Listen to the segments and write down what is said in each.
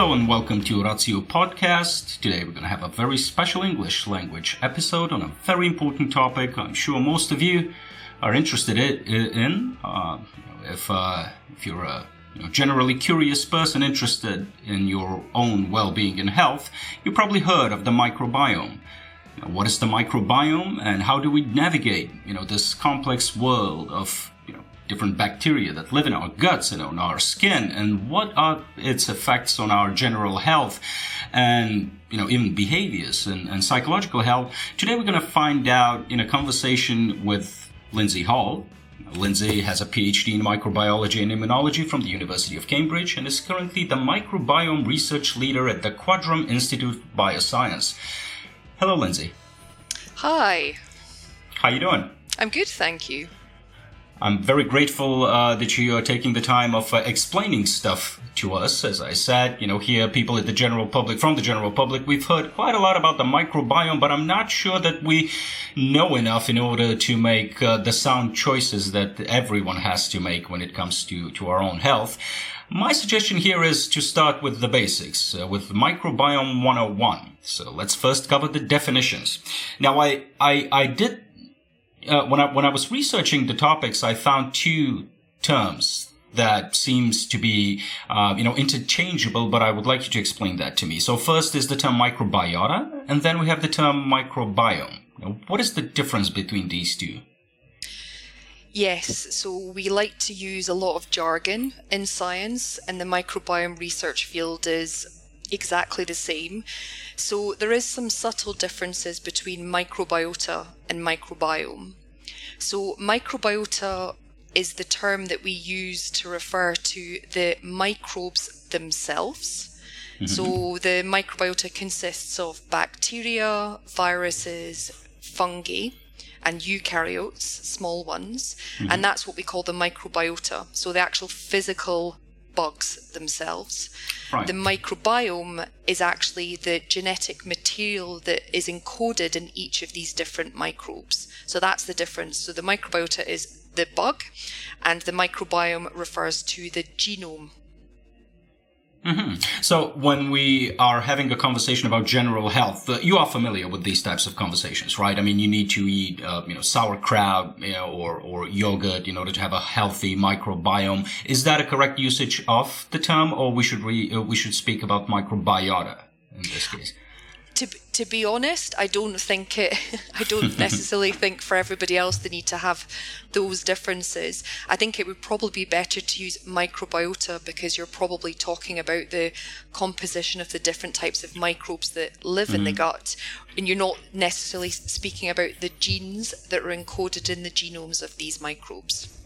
Hello and welcome to Ratio Podcast. Today we're going to have a very special English language episode on a very important topic. I'm sure most of you are interested in. Uh, if uh, if you're a you know, generally curious person interested in your own well-being and health, you probably heard of the microbiome. What is the microbiome, and how do we navigate you know this complex world of different bacteria that live in our guts and on our skin and what are its effects on our general health and you know even behaviors and, and psychological health today we're going to find out in a conversation with lindsay hall Lindsay has a PhD in microbiology and immunology from the University of Cambridge and is currently the microbiome research leader at the Quadram Institute of Bioscience. Hello, Lindsay. Hi. How you doing? I'm good, thank you. I'm very grateful uh, that you are taking the time of uh, explaining stuff to us. As I said, you know, here people at the general public, from the general public, we've heard quite a lot about the microbiome, but I'm not sure that we know enough in order to make uh, the sound choices that everyone has to make when it comes to, to our own health. My suggestion here is to start with the basics, uh, with microbiome 101. So let's first cover the definitions. Now, I, I, I did uh, when I when I was researching the topics, I found two terms that seems to be uh, you know interchangeable, but I would like you to explain that to me. So first is the term microbiota, and then we have the term microbiome. Now, what is the difference between these two? Yes, so we like to use a lot of jargon in science, and the microbiome research field is exactly the same. So there is some subtle differences between microbiota and microbiome. So microbiota is the term that we use to refer to the microbes themselves. Mm-hmm. So the microbiota consists of bacteria, viruses, fungi, and eukaryotes, small ones, mm-hmm. and that's what we call the microbiota. So the actual physical bugs themselves. Right. The microbiome is actually the genetic material that is encoded in each of these different microbes. So that's the difference. So the microbiota is the bug, and the microbiome refers to the genome Mm-hmm. So when we are having a conversation about general health, uh, you are familiar with these types of conversations, right? I mean, you need to eat, uh, you know, sauerkraut, you know, or or yogurt in order to have a healthy microbiome. Is that a correct usage of the term, or we should re- uh, we should speak about microbiota in this case? to to be honest, I don't think it. I don't necessarily think for everybody else they need to have those differences. I think it would probably be better to use microbiota because you're probably talking about the composition of the different types of microbes that live mm-hmm. in the mm-hmm. gut, and you're not necessarily speaking about the genes that are encoded in the genomes of these microbes.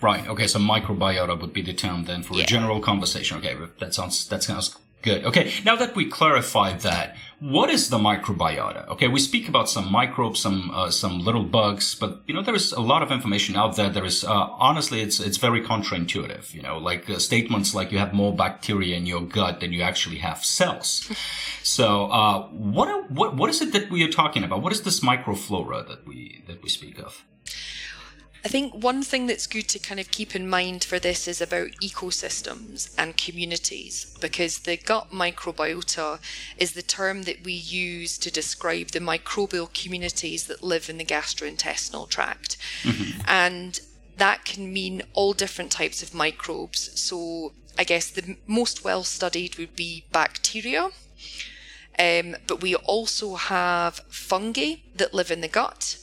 Right. Okay. So microbiota would be the term then for yeah. a general conversation. Okay. That sounds that sounds Good. Okay. Now that we clarified that, what is the microbiota? Okay, we speak about some microbes, some uh, some little bugs, but you know there is a lot of information out there. There is uh, honestly, it's it's very counterintuitive. You know, like uh, statements like you have more bacteria in your gut than you actually have cells. so, uh, what what what is it that we are talking about? What is this microflora that we that we speak of? I think one thing that's good to kind of keep in mind for this is about ecosystems and communities, because the gut microbiota is the term that we use to describe the microbial communities that live in the gastrointestinal tract. Mm-hmm. And that can mean all different types of microbes. So I guess the most well studied would be bacteria. Um, but we also have fungi that live in the gut.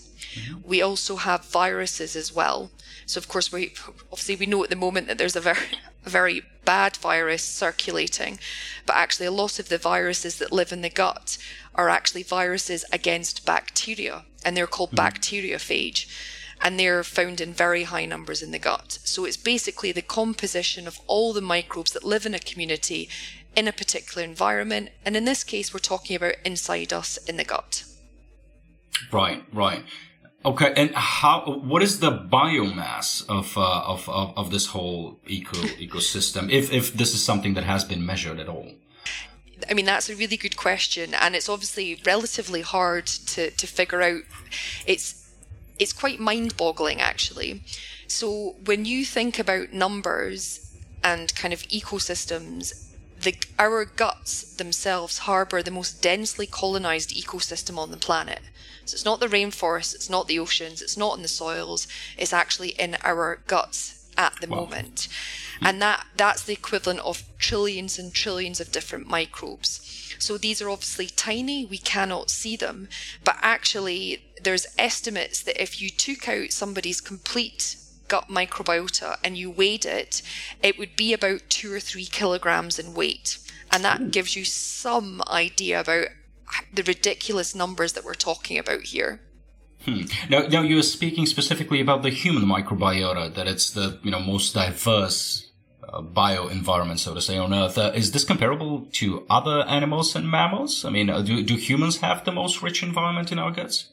We also have viruses as well. So of course we obviously we know at the moment that there's a very a very bad virus circulating, but actually a lot of the viruses that live in the gut are actually viruses against bacteria, and they're called mm-hmm. bacteriophage and they're found in very high numbers in the gut. So it's basically the composition of all the microbes that live in a community in a particular environment. And in this case, we're talking about inside us in the gut. Right, right. Okay, and how? What is the biomass of uh, of, of of this whole eco ecosystem? If if this is something that has been measured at all. I mean, that's a really good question, and it's obviously relatively hard to to figure out. It's it's quite mind-boggling, actually. So when you think about numbers and kind of ecosystems, the, our guts themselves harbour the most densely colonised ecosystem on the planet. So it's not the rainforests, it's not the oceans, it's not in the soils, it's actually in our guts at the wow. moment. And that, that's the equivalent of trillions and trillions of different microbes. So these are obviously tiny, we cannot see them, but actually there's estimates that if you took out somebody's complete gut microbiota and you weighed it, it would be about two or three kilograms in weight. And that gives you some idea about the ridiculous numbers that we're talking about here. Hmm. Now, now you were speaking specifically about the human microbiota, that it's the you know most diverse uh, bio environment, so to say, on Earth. Uh, is this comparable to other animals and mammals? I mean, uh, do do humans have the most rich environment in our guts?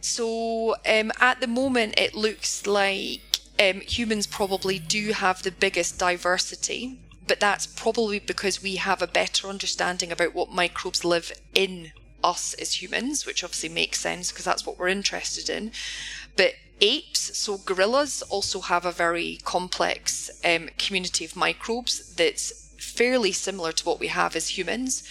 So um, at the moment, it looks like um, humans probably do have the biggest diversity but that's probably because we have a better understanding about what microbes live in us as humans, which obviously makes sense because that's what we're interested in. But apes, so gorillas, also have a very complex um, community of microbes that's fairly similar to what we have as humans.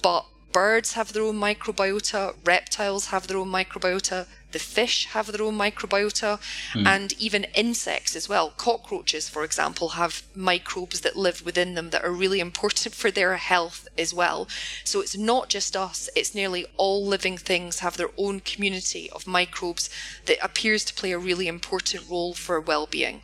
But birds have their own microbiota, reptiles have their own microbiota, the fish have their own microbiota, mm. and even insects as well. Cockroaches, for example, have microbes that live within them that are really important for their health as well. So it's not just us, it's nearly all living things have their own community of microbes that appears to play a really important role for well being.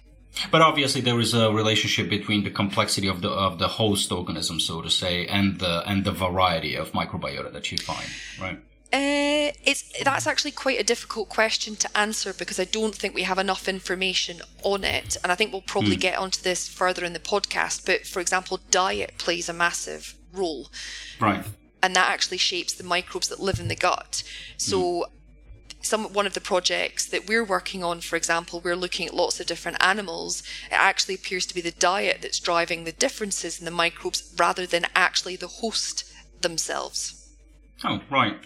But obviously, there is a relationship between the complexity of the of the host organism, so to say, and the and the variety of microbiota that you find, right? Uh, it's that's actually quite a difficult question to answer because I don't think we have enough information on it, and I think we'll probably mm. get onto this further in the podcast. But for example, diet plays a massive role, right? And that actually shapes the microbes that live in the gut. So. Mm. Some one of the projects that we're working on, for example, we're looking at lots of different animals. It actually appears to be the diet that's driving the differences in the microbes rather than actually the host themselves. Oh, right.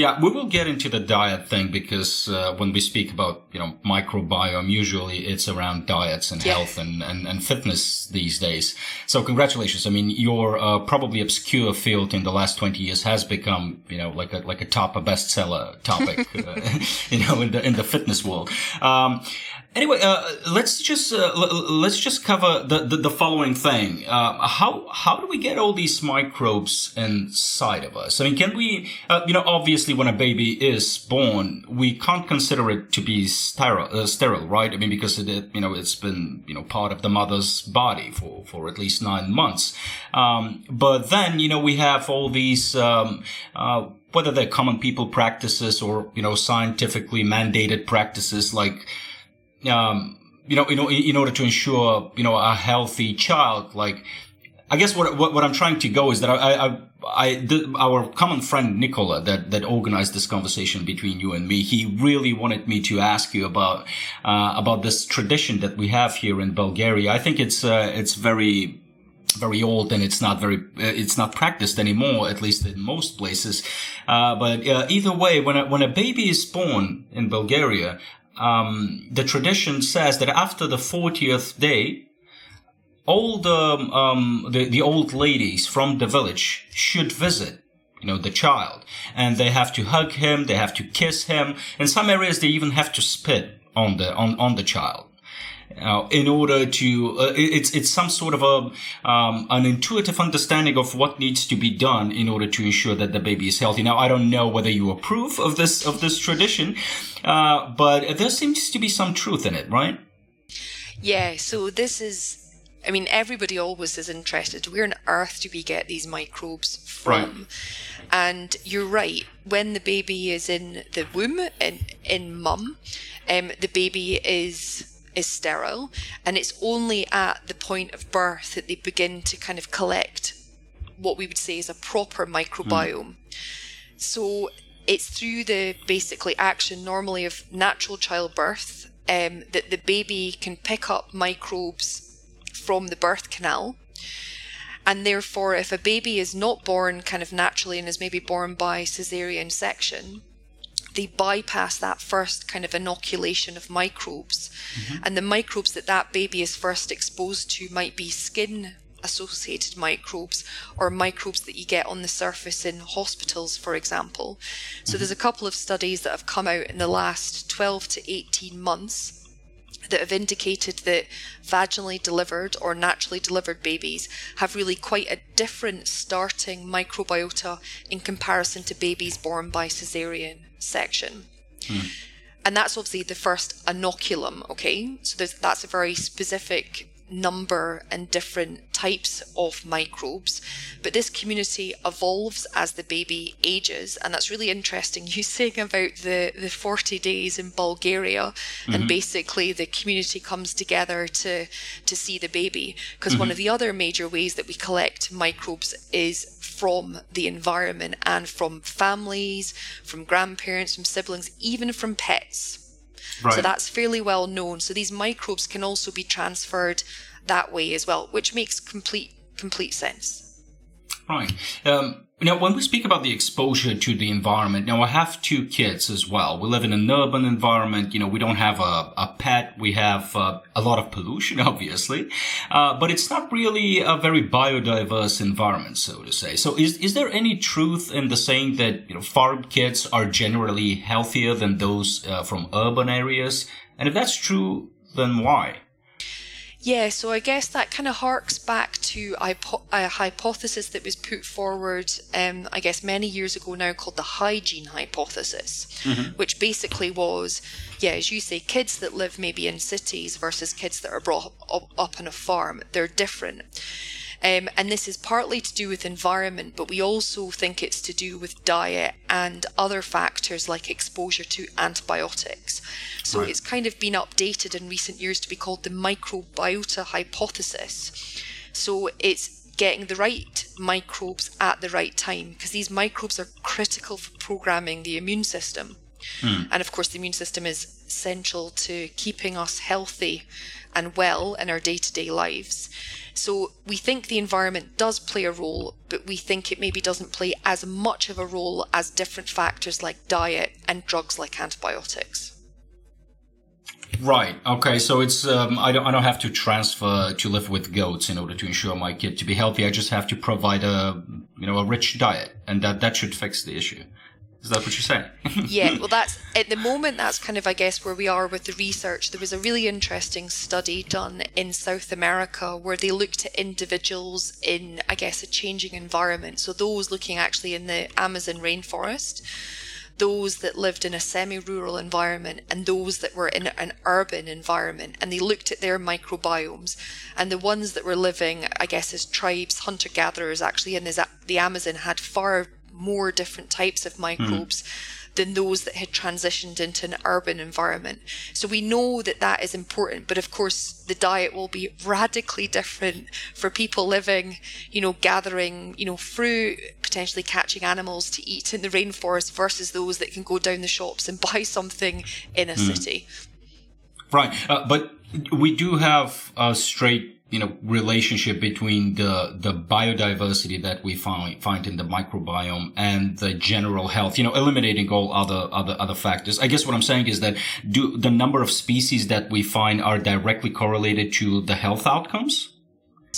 Yeah, we will get into the diet thing because uh, when we speak about you know microbiome, usually it's around diets and health and, and, and fitness these days. So congratulations! I mean, your uh, probably obscure field in the last twenty years has become you know like a like a top a bestseller topic, uh, you know, in the in the fitness world. Um, Anyway, uh, let's just uh, l- let's just cover the, the, the following thing. Uh, how how do we get all these microbes inside of us? I mean, can we? Uh, you know, obviously, when a baby is born, we can't consider it to be sterile, uh, sterile, right? I mean, because it, you know it's been you know part of the mother's body for for at least nine months. Um, but then you know we have all these. Um, uh, whether they're common people practices or you know scientifically mandated practices like um, you know, in, in order to ensure, you know, a healthy child, like, I guess what, what, what I'm trying to go is that I, I, I the, our common friend Nicola that, that organized this conversation between you and me, he really wanted me to ask you about, uh, about this tradition that we have here in Bulgaria. I think it's, uh, it's very, very old and it's not very uh, it's not practiced anymore at least in most places uh, but uh, either way when a, when a baby is born in bulgaria um, the tradition says that after the 40th day, all the, um, the, the old ladies from the village should visit you know, the child. And they have to hug him, they have to kiss him. In some areas, they even have to spit on the, on, on the child. Uh, in order to, uh, it's, it's some sort of a, um, an intuitive understanding of what needs to be done in order to ensure that the baby is healthy. Now, I don't know whether you approve of this, of this tradition, uh, but there seems to be some truth in it, right? Yeah, so this is I mean, everybody always is interested. Where on earth do we get these microbes from? Right. And you're right. When the baby is in the womb, in in mum, um, the baby is is sterile, and it's only at the point of birth that they begin to kind of collect what we would say is a proper microbiome. Mm. So it's through the basically action normally of natural childbirth um, that the baby can pick up microbes from the birth canal. And therefore, if a baby is not born kind of naturally and is maybe born by cesarean section, they bypass that first kind of inoculation of microbes. Mm-hmm. And the microbes that that baby is first exposed to might be skin associated microbes or microbes that you get on the surface in hospitals, for example. So there's a couple of studies that have come out in the last 12 to 18 months that have indicated that vaginally delivered or naturally delivered babies have really quite a different starting microbiota in comparison to babies born by caesarean section. Hmm. And that's obviously the first inoculum, okay? So that's a very specific number and different types of microbes. But this community evolves as the baby ages, and that's really interesting. You saying about the, the 40 days in Bulgaria, mm-hmm. and basically the community comes together to, to see the baby. Because mm-hmm. one of the other major ways that we collect microbes is from the environment and from families, from grandparents, from siblings, even from pets. Right. So that's fairly well known. So these microbes can also be transferred that way as well, which makes complete complete sense. Right. Um, now, when we speak about the exposure to the environment, now I have two kids as well. We live in an urban environment. You know, we don't have a, a pet. We have uh, a lot of pollution, obviously, uh, but it's not really a very biodiverse environment, so to say. So, is is there any truth in the saying that you know farm kids are generally healthier than those uh, from urban areas? And if that's true, then why? Yeah, so I guess that kind of harks back to a hypothesis that was put forward, um, I guess, many years ago now called the hygiene hypothesis, mm-hmm. which basically was, yeah, as you say, kids that live maybe in cities versus kids that are brought up, up on a farm, they're different. Um, and this is partly to do with environment, but we also think it's to do with diet and other factors like exposure to antibiotics. So right. it's kind of been updated in recent years to be called the microbiota hypothesis. So it's getting the right microbes at the right time because these microbes are critical for programming the immune system. Hmm. And of course, the immune system is essential to keeping us healthy and well in our day to day lives. So we think the environment does play a role, but we think it maybe doesn't play as much of a role as different factors like diet and drugs like antibiotics. Right. Okay. So it's um, I don't I don't have to transfer to live with goats in order to ensure my kid to be healthy. I just have to provide a you know a rich diet, and that that should fix the issue. Is that what you're saying? yeah, well, that's at the moment, that's kind of, I guess, where we are with the research. There was a really interesting study done in South America where they looked at individuals in, I guess, a changing environment. So, those looking actually in the Amazon rainforest, those that lived in a semi rural environment, and those that were in an urban environment. And they looked at their microbiomes. And the ones that were living, I guess, as tribes, hunter gatherers, actually in the Amazon had far more different types of microbes. Mm. Than those that had transitioned into an urban environment. So we know that that is important, but of course the diet will be radically different for people living, you know, gathering, you know, fruit, potentially catching animals to eat in the rainforest versus those that can go down the shops and buy something in a mm. city. Right. Uh, but we do have a straight you know relationship between the the biodiversity that we find find in the microbiome and the general health you know eliminating all other other other factors. I guess what i'm saying is that do the number of species that we find are directly correlated to the health outcomes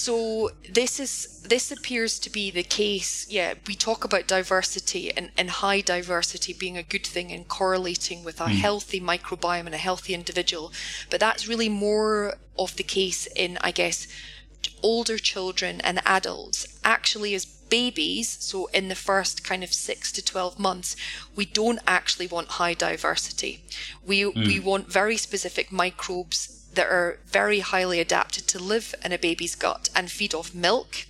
so this is this appears to be the case. Yeah, we talk about diversity and, and high diversity being a good thing and correlating with a mm. healthy microbiome and a healthy individual. But that's really more of the case in, I guess, older children and adults. Actually, as babies, so in the first kind of six to 12 months, we don't actually want high diversity. We, mm. we want very specific microbes that are very highly adapted to live in a baby's gut and feed off milk,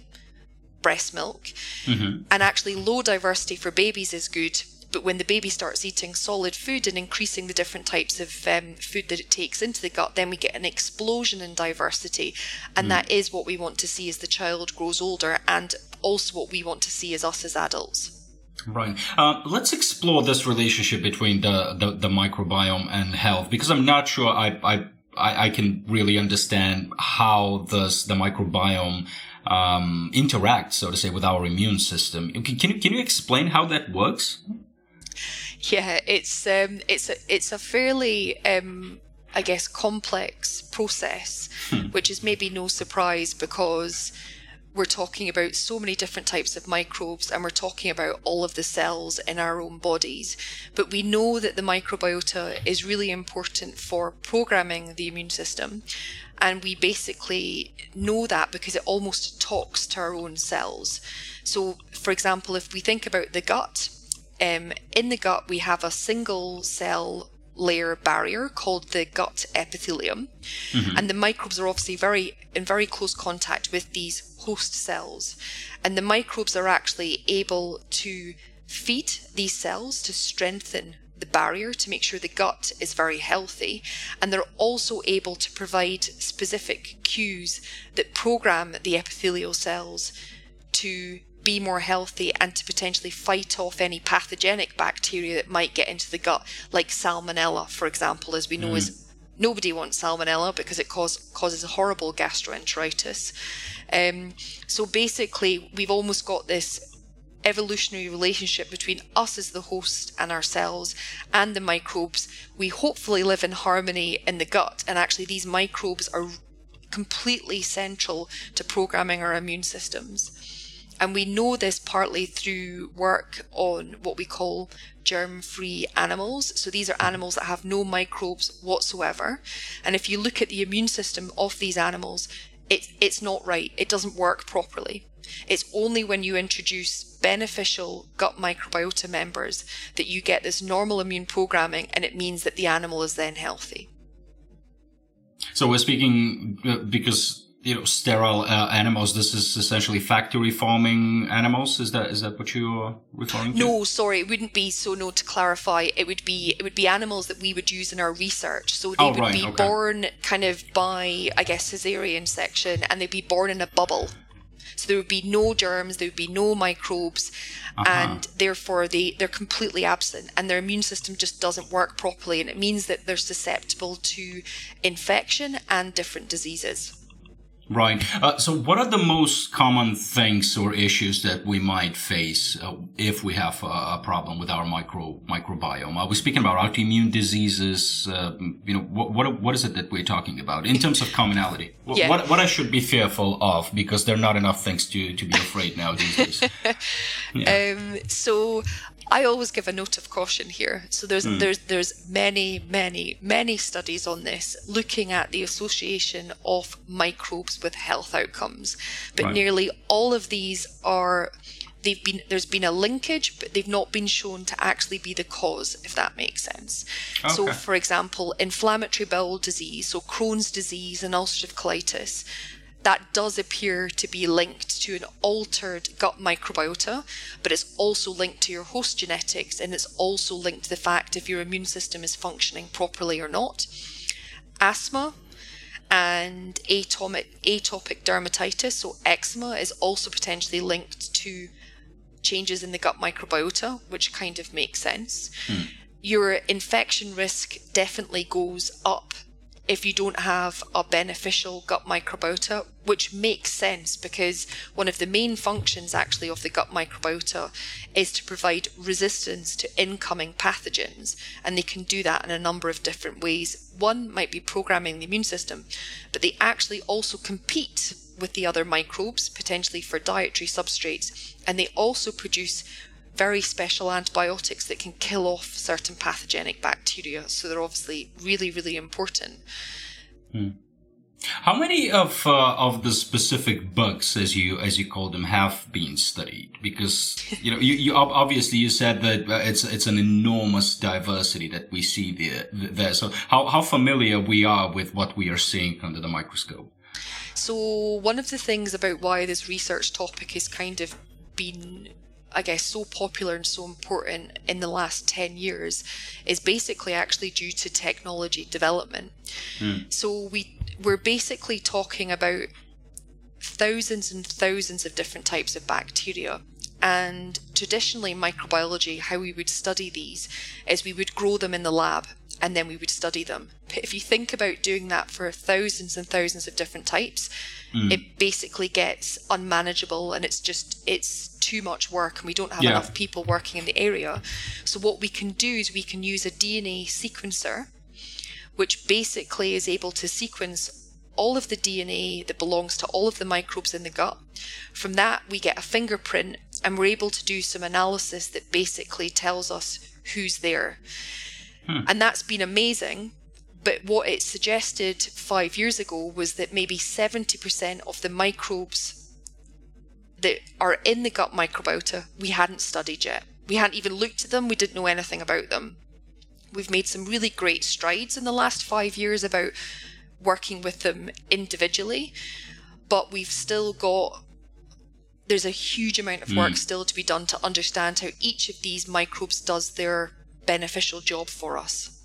breast milk. Mm-hmm. And actually, low diversity for babies is good. But when the baby starts eating solid food and increasing the different types of um, food that it takes into the gut, then we get an explosion in diversity. And mm. that is what we want to see as the child grows older, and also what we want to see as us as adults. Right. Uh, let's explore this relationship between the, the, the, microbiome and health because I'm not sure I, I I, I can really understand how this, the microbiome um, interacts, so to say, with our immune system. Can, can you can you explain how that works? Yeah, it's um, it's a it's a fairly um, I guess complex process, hmm. which is maybe no surprise because we're talking about so many different types of microbes and we're talking about all of the cells in our own bodies. But we know that the microbiota is really important for programming the immune system. And we basically know that because it almost talks to our own cells. So, for example, if we think about the gut, um, in the gut we have a single cell layer barrier called the gut epithelium. Mm-hmm. And the microbes are obviously very in very close contact with these host cells. And the microbes are actually able to feed these cells to strengthen the barrier to make sure the gut is very healthy. And they're also able to provide specific cues that program the epithelial cells to be more healthy and to potentially fight off any pathogenic bacteria that might get into the gut, like salmonella, for example, as we know mm. is nobody wants salmonella because it cause, causes horrible gastroenteritis. Um, so basically, we've almost got this evolutionary relationship between us as the host and ourselves and the microbes. We hopefully live in harmony in the gut, and actually, these microbes are completely central to programming our immune systems. And we know this partly through work on what we call germ free animals. So these are animals that have no microbes whatsoever. And if you look at the immune system of these animals, it, it's not right. It doesn't work properly. It's only when you introduce beneficial gut microbiota members that you get this normal immune programming and it means that the animal is then healthy. So we're speaking uh, because you know sterile uh, animals. This is essentially factory farming animals. Is that is that what you're referring to? No sorry it wouldn't be so no to clarify it would be it would be animals that we would use in our research. So they oh, would right, be okay. born kind of by i guess caesarean section and they'd be born in a bubble. So there would be no germs there would be no microbes uh-huh. and therefore they they're completely absent and their immune system just doesn't work properly and it means that they're susceptible to infection and different diseases Right. Uh, so, what are the most common things or issues that we might face uh, if we have a, a, problem with our micro microbiome? Are we speaking about autoimmune diseases? Uh, you know, what, what what is it that we're talking about in terms of commonality? Yeah. What what I should be fearful of because there are not enough things to to be afraid now these days. Yeah. Um, so, I always give a note of caution here. So there's mm. there's there's many many many studies on this looking at the association of microbes with health outcomes, but right. nearly all of these are they've been there's been a linkage, but they've not been shown to actually be the cause, if that makes sense. Okay. So, for example, inflammatory bowel disease, so Crohn's disease and ulcerative colitis that does appear to be linked to an altered gut microbiota, but it's also linked to your host genetics and it's also linked to the fact if your immune system is functioning properly or not. Asthma and atopic, atopic dermatitis, so eczema, is also potentially linked to changes in the gut microbiota, which kind of makes sense. Hmm. Your infection risk definitely goes up if you don't have a beneficial gut microbiota, which makes sense because one of the main functions actually of the gut microbiota is to provide resistance to incoming pathogens, and they can do that in a number of different ways. One might be programming the immune system, but they actually also compete with the other microbes, potentially for dietary substrates, and they also produce very special antibiotics that can kill off certain pathogenic bacteria. So they're obviously really, really important. Hmm. How many of uh, of the specific bugs, as you as you call them, have been studied? Because you know, you, you obviously you said that uh, it's it's an enormous diversity that we see there. There, so how how familiar we are with what we are seeing under the microscope? So one of the things about why this research topic has kind of been I guess, so popular and so important in the last 10 years is basically actually due to technology development. Mm. So we, we're basically talking about thousands and thousands of different types of bacteria. And traditionally, microbiology, how we would study these is we would grow them in the lab and then we would study them. But if you think about doing that for thousands and thousands of different types, mm. it basically gets unmanageable and it's just, it's too much work and we don't have yeah. enough people working in the area. So what we can do is we can use a DNA sequencer, which basically is able to sequence all of the DNA that belongs to all of the microbes in the gut. From that, we get a fingerprint and we're able to do some analysis that basically tells us who's there. Hmm. And that's been amazing. But what it suggested five years ago was that maybe 70% of the microbes that are in the gut microbiota we hadn't studied yet. We hadn't even looked at them, we didn't know anything about them. We've made some really great strides in the last five years about working with them individually, but we've still got there's a huge amount of work mm. still to be done to understand how each of these microbes does their beneficial job for us.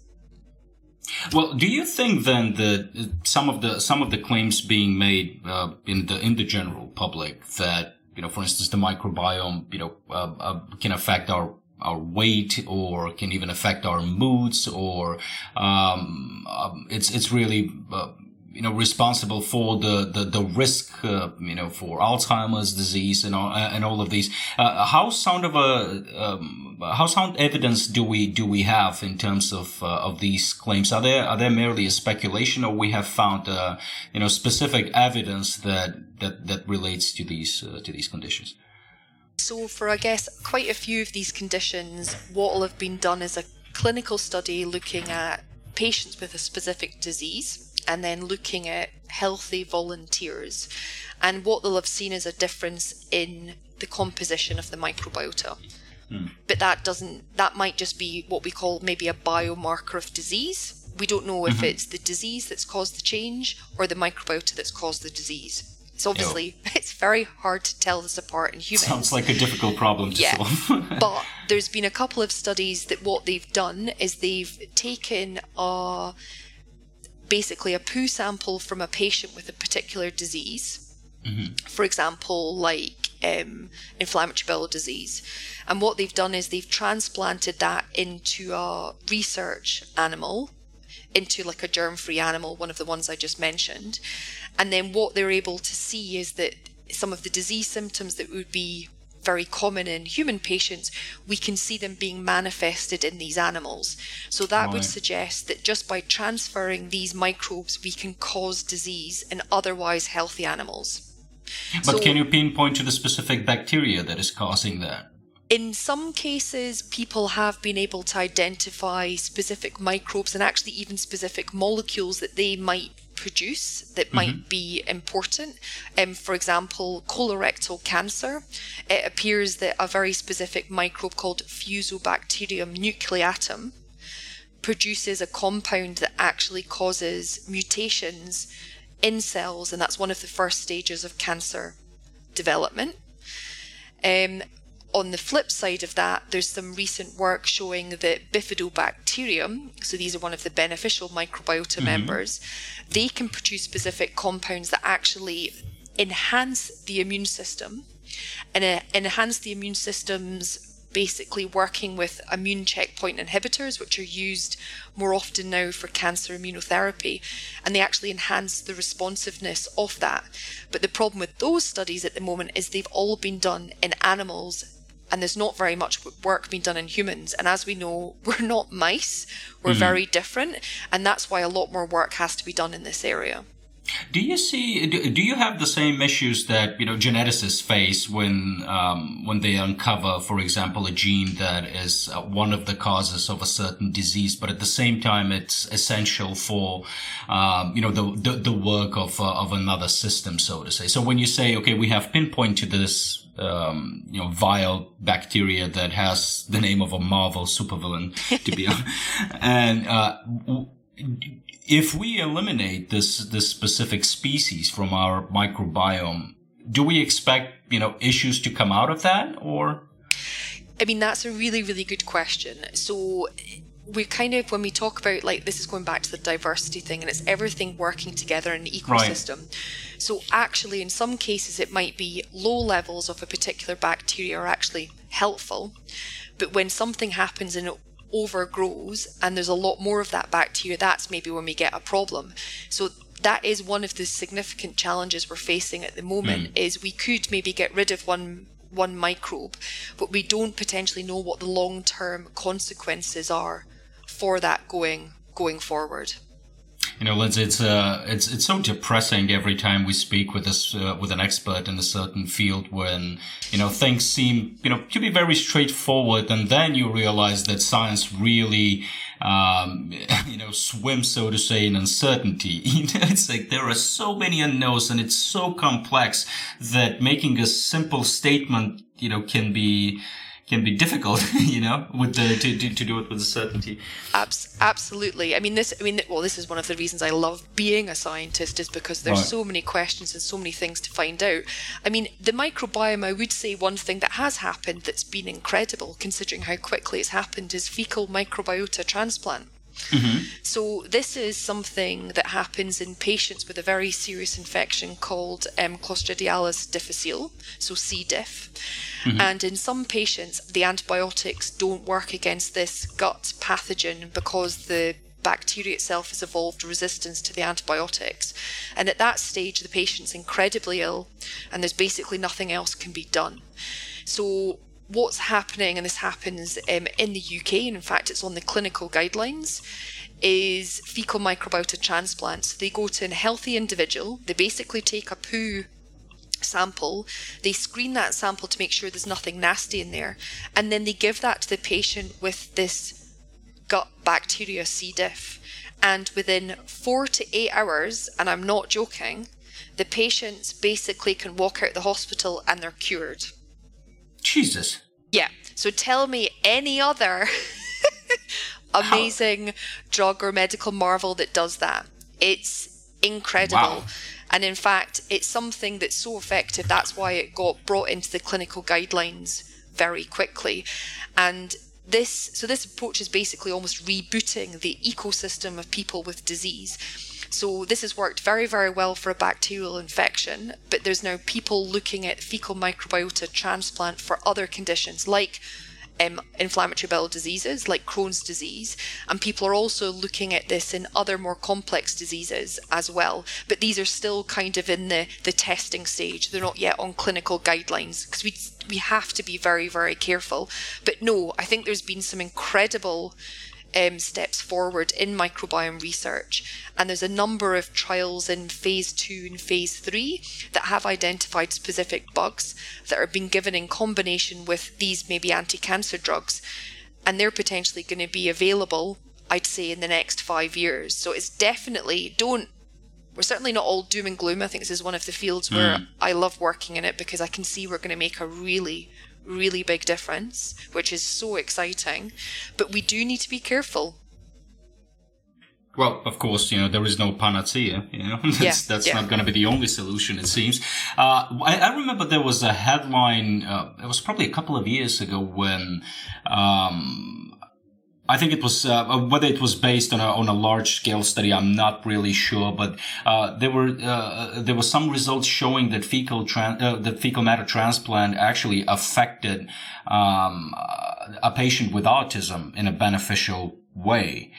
Well, do you think then that some of the some of the claims being made uh, in the in the general public that you know, for instance, the microbiome, you know, uh, uh, can affect our our weight or can even affect our moods or um, um, it's it's really uh, you know responsible for the the, the risk uh, you know for Alzheimer's disease and all, and all of these. Uh, how sound of a um, how sound evidence do we do we have in terms of uh, of these claims? Are there are there merely a speculation or we have found uh, you know specific evidence that that that relates to these uh, to these conditions? So, for I guess quite a few of these conditions, what will have been done is a clinical study looking at patients with a specific disease and then looking at healthy volunteers. And what they'll have seen is a difference in the composition of the microbiota. Hmm. But that doesn't, that might just be what we call maybe a biomarker of disease. We don't know if mm-hmm. it's the disease that's caused the change or the microbiota that's caused the disease. So obviously, it's very hard to tell this apart in humans. Sounds like a difficult problem to yeah. solve. but there's been a couple of studies that what they've done is they've taken a basically a poo sample from a patient with a particular disease. Mm-hmm. For example, like um, inflammatory bowel disease. And what they've done is they've transplanted that into a research animal, into like a germ free animal, one of the ones I just mentioned. And then what they're able to see is that some of the disease symptoms that would be very common in human patients, we can see them being manifested in these animals. So that right. would suggest that just by transferring these microbes, we can cause disease in otherwise healthy animals. But so, can you pinpoint to the specific bacteria that is causing that? In some cases, people have been able to identify specific microbes and actually even specific molecules that they might produce that mm-hmm. might be important. Um, for example, colorectal cancer, it appears that a very specific microbe called Fusobacterium nucleatum produces a compound that actually causes mutations in cells, and that's one of the first stages of cancer development. Um, on the flip side of that, there's some recent work showing that bifidobacterium, so these are one of the beneficial microbiota mm-hmm. members, they can produce specific compounds that actually enhance the immune system and uh, enhance the immune system's basically working with immune checkpoint inhibitors, which are used more often now for cancer immunotherapy, and they actually enhance the responsiveness of that. But the problem with those studies at the moment is they've all been done in animals and there's not very much work being done in humans. And as we know, we're not mice, we're mm-hmm. very different, and that's why a lot more work has to be done in this area. Do you see? Do you have the same issues that you know geneticists face when um, when they uncover, for example, a gene that is uh, one of the causes of a certain disease, but at the same time it's essential for um, you know the, the, the work of uh, of another system, so to say. So when you say, okay, we have pinpoint to this um, you know, vile bacteria that has the name of a Marvel supervillain, to be honest. And uh, if we eliminate this this specific species from our microbiome, do we expect you know issues to come out of that, or? I mean, that's a really, really good question. So, we kind of when we talk about like this is going back to the diversity thing and it's everything working together in an ecosystem right. so actually in some cases it might be low levels of a particular bacteria are actually helpful but when something happens and it overgrows and there's a lot more of that bacteria that's maybe when we get a problem so that is one of the significant challenges we're facing at the moment mm. is we could maybe get rid of one one microbe but we don't potentially know what the long term consequences are for that going going forward. You know, Lindsay, it's uh, it's it's so depressing every time we speak with this uh, with an expert in a certain field when you know things seem you know to be very straightforward, and then you realize that science really um, you know swims, so to say, in uncertainty. it's like there are so many unknowns, and it's so complex that making a simple statement, you know, can be can be difficult, you know, with the to, to, to do it with certainty. Abs- absolutely. I mean, this. I mean, well, this is one of the reasons I love being a scientist is because there's right. so many questions and so many things to find out. I mean, the microbiome. I would say one thing that has happened that's been incredible, considering how quickly it's happened, is fecal microbiota transplant. Mm-hmm. So, this is something that happens in patients with a very serious infection called um, Clostridioides difficile, so C. diff. Mm-hmm. And in some patients, the antibiotics don't work against this gut pathogen because the bacteria itself has evolved resistance to the antibiotics. And at that stage, the patient's incredibly ill, and there's basically nothing else can be done. So, what's happening, and this happens um, in the UK, and in fact, it's on the clinical guidelines, is fecal microbiota transplants. They go to a healthy individual, they basically take a poo sample, they screen that sample to make sure there's nothing nasty in there, and then they give that to the patient with this gut bacteria C. diff. And within four to eight hours, and I'm not joking, the patients basically can walk out the hospital and they're cured. Jesus. Yeah. So tell me any other amazing How? drug or medical marvel that does that. It's incredible. Wow. And in fact, it's something that's so effective. That's why it got brought into the clinical guidelines very quickly. And this, so this approach is basically almost rebooting the ecosystem of people with disease. So this has worked very, very well for a bacterial infection, but there's now people looking at fecal microbiota transplant for other conditions like um, inflammatory bowel diseases like Crohn's disease, and people are also looking at this in other more complex diseases as well. But these are still kind of in the, the testing stage. They're not yet on clinical guidelines because we we have to be very very careful. But no, I think there's been some incredible um, steps forward in microbiome research. And there's a number of trials in phase two and phase three that have identified specific bugs that are being given in combination with these maybe anti cancer drugs. And they're potentially going to be available, I'd say, in the next five years. So it's definitely don't we're certainly not all doom and gloom. I think this is one of the fields where mm. I love working in it because I can see we're going to make a really, really big difference, which is so exciting. But we do need to be careful. Well, of course, you know there is no panacea. You know that's yeah, that's yeah. not going to be the only solution. It seems. Uh, I, I, remember there was a headline. Uh, it was probably a couple of years ago when um, I think it was uh, uh, whether it was based on a on a large scale study. I'm not really sure, but uh, there were uh, there were some results showing that fecal tran- uh, that fecal matter transplant actually affected um, a patient with autism in a beneficial way.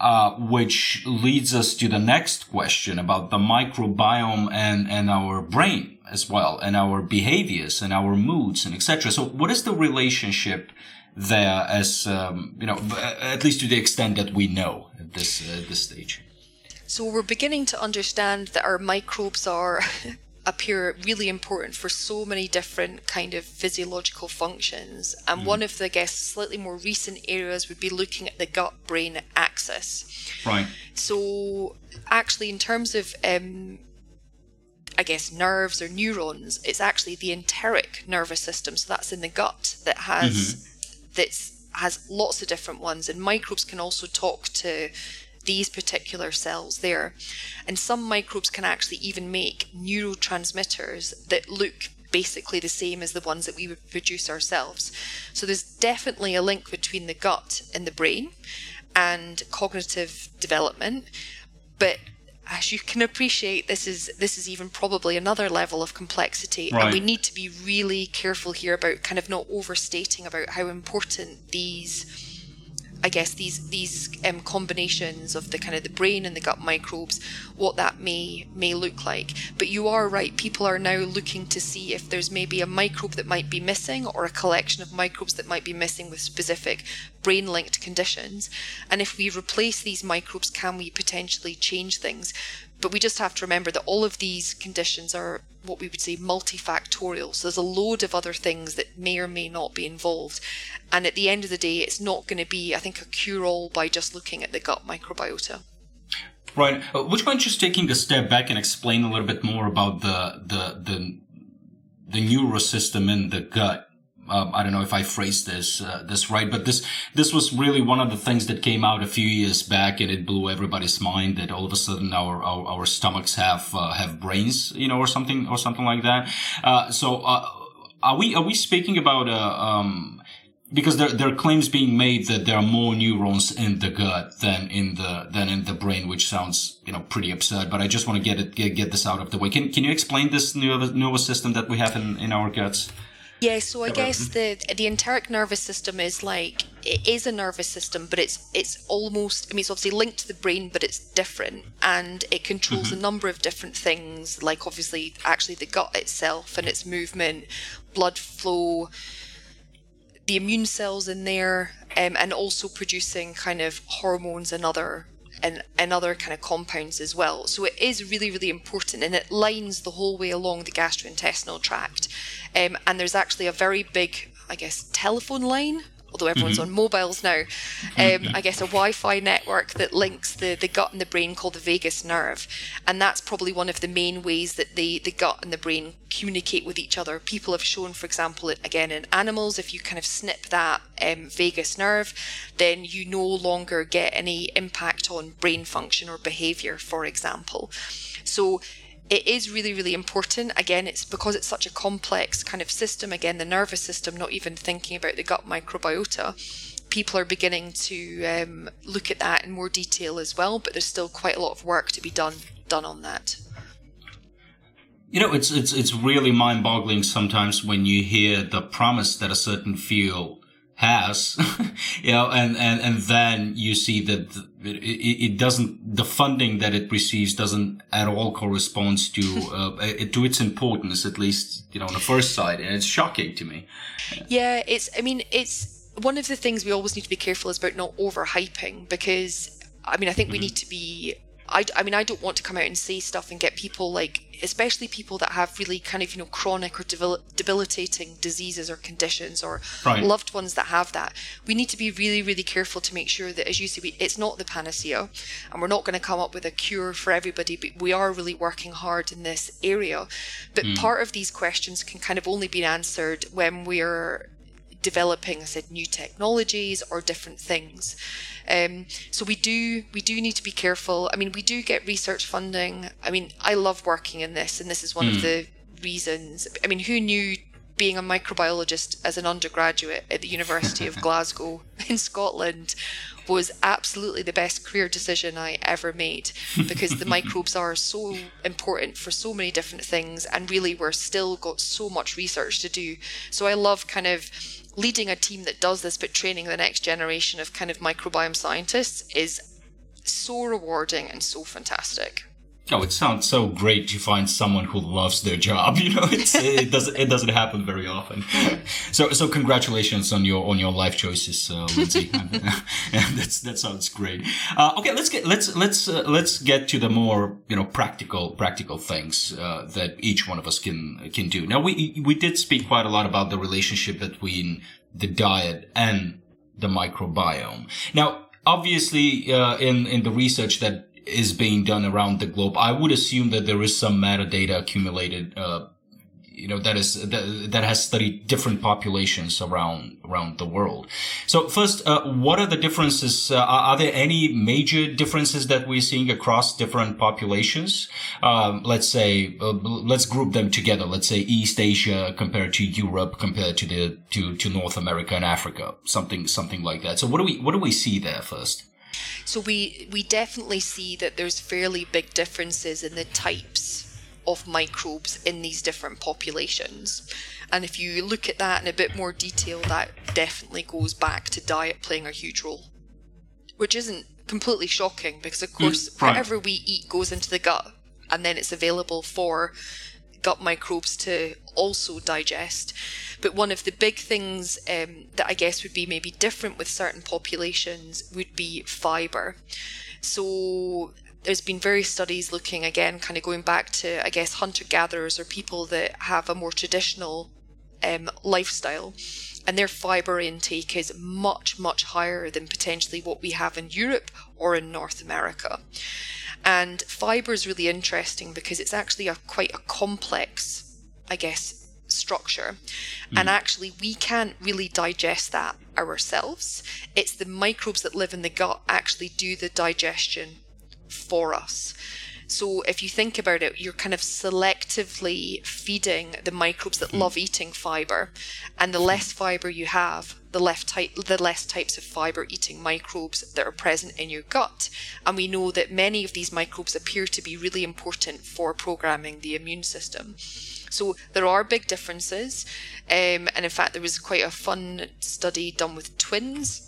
Uh, which leads us to the next question about the microbiome and, and our brain as well, and our behaviors and our moods and etc. So, what is the relationship there as um, you know at least to the extent that we know at this uh, this stage. So we're beginning to understand that our microbes are appear really important for so many different kind of physiological functions. And mm. one of the I guess slightly more recent areas would be looking at the gut brain axis. Right. So actually in terms of um, I guess nerves or neurons, it's actually the enteric nervous system. So that's in the gut that has mm-hmm that has lots of different ones, and microbes can also talk to these particular cells there. And some microbes can actually even make neurotransmitters that look basically the same as the ones that we would produce ourselves. So there's definitely a link between the gut and the brain and cognitive development. But as you can appreciate, this is this is even probably another level of complexity, right. and we need to be really careful here about kind of not overstating about how important these I guess these these um, combinations of the kind of the brain and the gut microbes, what that may may look like. But you are right. People are now looking to see if there's maybe a microbe that might be missing or a collection of microbes that might be missing with specific brain-linked conditions. And if we replace these microbes, can we potentially change things? But we just have to remember that all of these conditions are what we would say multifactorial. So there's a load of other things that may or may not be involved. And at the end of the day, it's not going to be, I think, a cure all by just looking at the gut microbiota. Right. Uh, would you mind just taking a step back and explain a little bit more about the the the the neurosystem in the gut? Um, I don't know if I phrased this uh, this right, but this this was really one of the things that came out a few years back, and it blew everybody's mind that all of a sudden our our, our stomachs have uh, have brains, you know, or something or something like that. Uh, so uh, are we are we speaking about uh, um, because there, there are claims being made that there are more neurons in the gut than in the than in the brain, which sounds you know pretty absurd. But I just want to get it get, get this out of the way. Can can you explain this new nervous system that we have in, in our guts? Yeah, so I guess the the enteric nervous system is like it is a nervous system, but it's it's almost I mean it's obviously linked to the brain, but it's different and it controls mm-hmm. a number of different things, like obviously actually the gut itself and its movement, blood flow, the immune cells in there, um, and also producing kind of hormones and other and, and other kind of compounds as well. So it is really, really important and it lines the whole way along the gastrointestinal tract. Um, and there's actually a very big, I guess, telephone line although everyone's mm-hmm. on mobiles now, um, I guess a Wi-Fi network that links the, the gut and the brain called the vagus nerve, and that's probably one of the main ways that the the gut and the brain communicate with each other. People have shown, for example, again in animals, if you kind of snip that um, vagus nerve, then you no longer get any impact on brain function or behavior, for example. So it is really, really important. Again, it's because it's such a complex kind of system. Again, the nervous system, not even thinking about the gut microbiota. People are beginning to um, look at that in more detail as well, but there's still quite a lot of work to be done done on that. You know, it's it's it's really mind-boggling sometimes when you hear the promise that a certain field has, you know, and, and, and then you see that it, it, doesn't, the funding that it receives doesn't at all corresponds to, uh, to its importance, at least, you know, on the first side. And it's shocking to me. Yeah, it's, I mean, it's one of the things we always need to be careful is about not overhyping because, I mean, I think mm-hmm. we need to be I, I mean, I don't want to come out and say stuff and get people like, especially people that have really kind of, you know, chronic or debil- debilitating diseases or conditions or right. loved ones that have that. We need to be really, really careful to make sure that, as you say, we, it's not the panacea and we're not going to come up with a cure for everybody, but we are really working hard in this area. But mm. part of these questions can kind of only be answered when we're developing, I said, new technologies or different things. Um, so we do we do need to be careful. I mean, we do get research funding. I mean, I love working in this, and this is one mm. of hmm. the reasons. I mean, who knew being a microbiologist as an undergraduate at the University of Glasgow in Scotland was absolutely the best career decision I ever made because the microbes are so important for so many different things and really we're still got so much research to do. So I love kind of leading a team that does this, but training the next generation of kind of microbiome scientists is so rewarding and so fantastic. Oh, it sounds so great to find someone who loves their job. You know, it doesn't it doesn't happen very often. So so congratulations on your on your life choices, uh, Lindsay. That's that sounds great. Uh, okay, let's get let's let's uh, let's get to the more you know practical practical things uh, that each one of us can can do. Now we we did speak quite a lot about the relationship between the diet and the microbiome. Now obviously uh, in in the research that is being done around the globe, I would assume that there is some metadata accumulated, uh, you know, that is, that, that has studied different populations around, around the world. So first, uh, what are the differences? Uh, are there any major differences that we're seeing across different populations? Um, let's say, uh, let's group them together. Let's say East Asia compared to Europe compared to the, to, to North America and Africa, something, something like that. So what do we, what do we see there first? So we we definitely see that there's fairly big differences in the types of microbes in these different populations. And if you look at that in a bit more detail, that definitely goes back to diet playing a huge role. which isn't completely shocking because, of course, Mm, right. whatever we eat goes into the gut and then it's available for gut microbes to also digest. But one of the big things um, that I guess would be maybe different with certain populations would be fiber. So there's been various studies looking again, kind of going back to, I guess, hunter gatherers or people that have a more traditional um, lifestyle. And their fiber intake is much, much higher than potentially what we have in Europe or in North America. And fiber is really interesting because it's actually a quite a complex, I guess, structure. And actually, we can't really digest that ourselves. It's the microbes that live in the gut actually do the digestion for us. So if you think about it, you're kind of selectively feeding the microbes that love eating fiber, and the less fiber you have, the less type, the less types of fiber eating microbes that are present in your gut. And we know that many of these microbes appear to be really important for programming the immune system. So there are big differences, um, and in fact, there was quite a fun study done with twins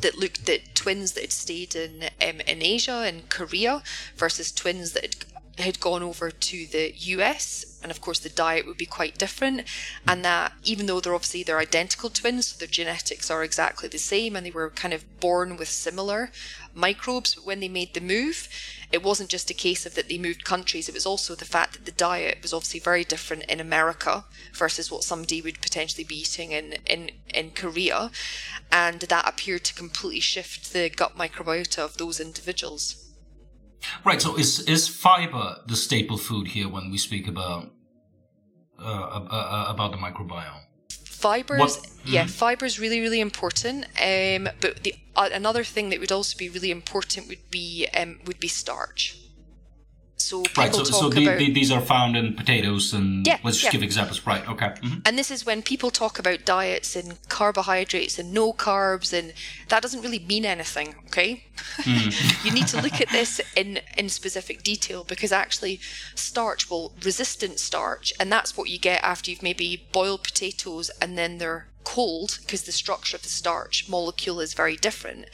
that looked at twins that had stayed in um, in Asia and Korea versus twins that had, had gone over to the US and of course the diet would be quite different. And that even though they're obviously they're identical twins so their genetics are exactly the same and they were kind of born with similar microbes when they made the move it wasn't just a case of that they moved countries it was also the fact that the diet was obviously very different in America versus what somebody would potentially be eating in in in Korea and that appeared to completely shift the gut microbiota of those individuals Right. So is is fiber the staple food here when we speak about uh, uh, about the microbiome? Fibers What- yeah fiber is really really important um but the uh, another thing that would also be really important would be um would be starch so people Right. So talk so the, about the, these are found in potatoes and Yeah, let's just yeah. give examples. Right. Okay. Mhm. And this is when people talk about diets and carbohydrates and no carbs, and that doesn't really mean anything, okay? you need to look at this in, in specific detail because actually, starch will resistant starch, and that's what you get after you've maybe boiled potatoes and then they're cold because the structure of the starch molecule is very different.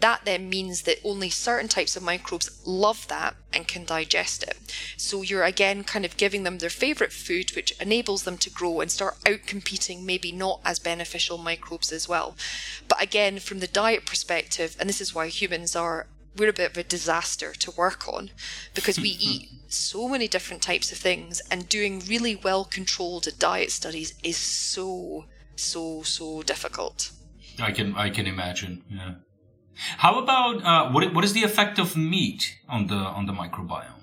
That then means that only certain types of microbes love that and can digest it. So you're again kind of giving them their favorite food, which enables them to grow and start outcompeting maybe not as beneficial microbes as well. But again, from the diet perspective, and this is why humans are we're a bit of a disaster to work on because we eat so many different types of things and doing really well controlled diet studies is so so so difficult. I can I can imagine. Yeah. How about uh, what what is the effect of meat on the on the microbiome?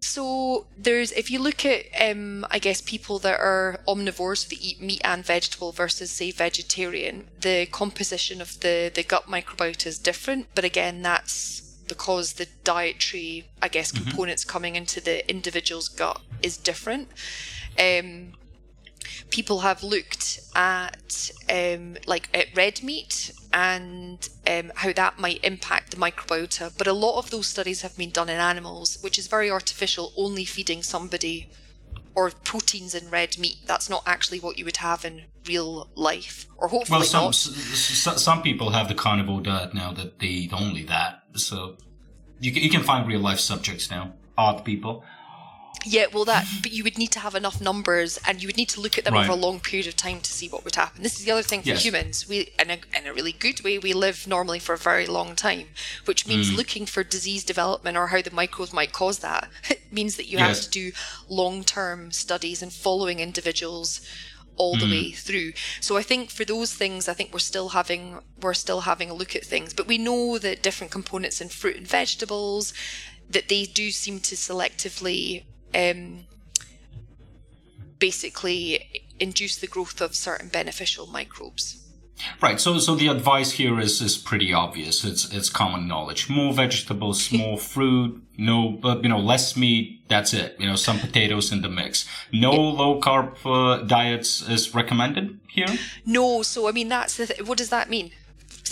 So there's if you look at um I guess people that are omnivores that eat meat and vegetable versus say vegetarian, the composition of the the gut microbiota is different, but again that's because the dietary I guess components coming into the individual's gut is different. Um people have looked at um, like at red meat and um, how that might impact the microbiota. But a lot of those studies have been done in animals, which is very artificial, only feeding somebody or proteins in red meat. That's not actually what you would have in real life, or hopefully Well, some not. s- some people have the carnivore diet now that they eat only that. So you can, you can find real life subjects now, odd people. Yeah, well, that, but you would need to have enough numbers and you would need to look at them Right. over a long period of time to see what would happen. This is the other thing for Yes. humans. We, in a, in a really good way, we live normally for a very long time, which means Mm. looking for disease development or how the microbes might cause that means that you Yes. have to do long term studies and following individuals all the Mm. way through. So I think for those things, I think we're still having we're still having a look at things. But we know that different components in fruit and vegetables that they do seem to selectively um, basically induce the growth of certain beneficial microbes. Right. So so the advice here is is pretty obvious. It's it's common knowledge. More vegetables, more fruit. No, but you know less meat. That's it. You know some potatoes in the mix. No low carb uh, diets is recommended here. No, so I mean that's the th- what does that mean?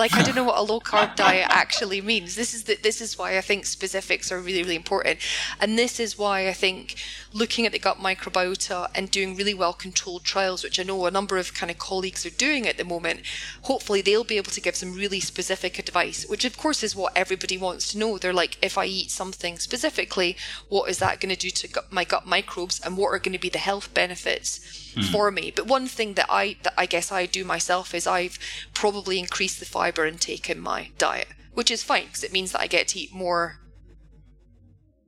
Like I don't know what a low carb diet actually means. This is the, this is why I think specifics are really really important, and this is why I think looking at the gut microbiota and doing really well controlled trials, which I know a number of kind of colleagues are doing at the moment. Hopefully, they'll be able to give some really specific advice, which of course is what everybody wants to know. They're like, if I eat something specifically, what is that going to do to gut, my gut microbes, and what are going to be the health benefits mm. for me? But one thing that I that I guess I do myself is I've probably increased the fiber fiber intake in my diet, which is fine because it means that I get to eat more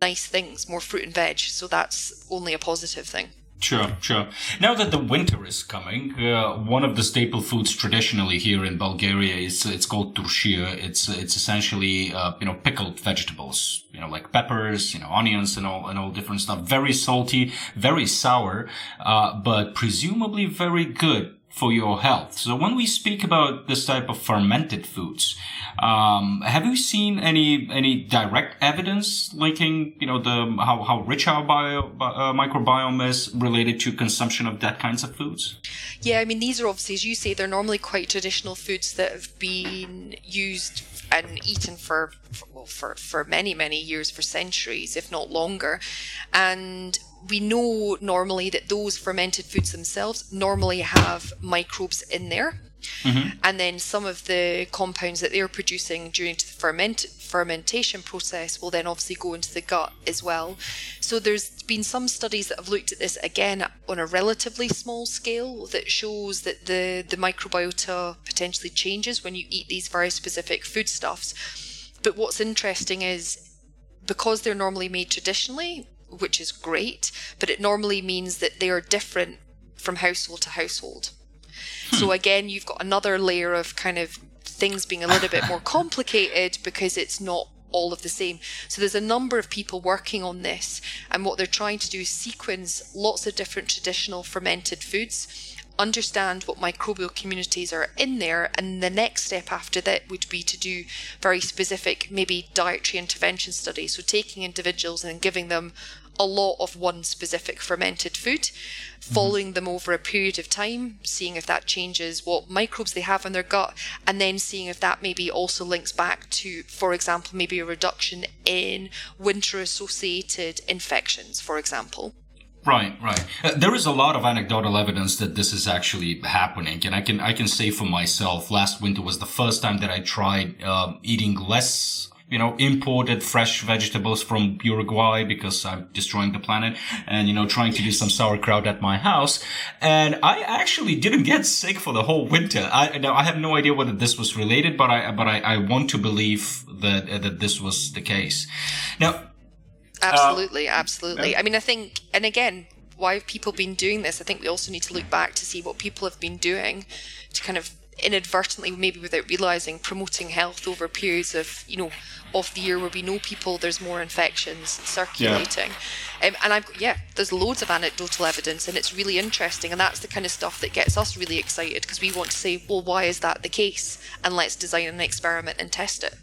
nice things, more fruit and veg. So that's only a positive thing. Sure, sure. Now that the winter is coming, uh, one of the staple foods traditionally here in Bulgaria is it's called turshia. It's it's essentially uh, you know pickled vegetables, you know like peppers, you know onions and all and all different stuff. Very salty, very sour, uh, but presumably very good for your health. So when we speak about this type of fermented foods, um, have you seen any any direct evidence linking, you know, the how, how rich our bio, uh, microbiome is related to consumption of that kinds of foods? Yeah, I mean these are obviously, as you say, they're normally quite traditional foods that have been used and eaten for, for well, for for many many years, for centuries, if not longer, and we know normally that those fermented foods themselves normally have microbes in there. Mm-hmm. And then some of the compounds that they're producing during the ferment fermentation process will then obviously go into the gut as well. So there's been some studies that have looked at this again on a relatively small scale that shows that the, the microbiota potentially changes when you eat these very specific foodstuffs. But what's interesting is because they're normally made traditionally, which is great, but it normally means that they are different from household to household. Hmm. So again, you've got another layer of kind of things being a little bit more complicated because it's not all of the same. So there's a number of people working on this, and what they're trying to do is sequence lots of different traditional fermented foods understand what microbial communities are in there, and the next step after that would be to do very specific, maybe dietary intervention studies. So taking individuals and giving them a lot of one specific fermented food, following mm-hmm. them over a period of time, seeing if that changes what microbes they have in their gut, and then seeing if that maybe also links back to, for example, maybe a reduction in winter associated infections, for example. Right, right. Uh, there is a lot of anecdotal evidence that this is actually happening, and I can I can say for myself, last winter was the first time that I tried uh, eating less you know, imported fresh vegetables from Uruguay because I'm destroying the planet and, you know, trying to do some sauerkraut at my house. And I actually didn't get sick for the whole winter. I, now I have no idea whether this was related, but I, but I, I want to believe that, uh, that this was the case. Now, absolutely, uh, absolutely. I mean, I think, and again, why have people been doing this? I think we also need to look back to see what people have been doing to kind of inadvertently, maybe without realizing, promoting health over periods of, you know, of the year where we know people there's more infections circulating. Yeah. Um, and I've yeah, there's loads of anecdotal evidence, and it's really interesting, and that's the kind of stuff that gets us really excited because we want to say, well, why is that the case? And let's design an experiment and test it.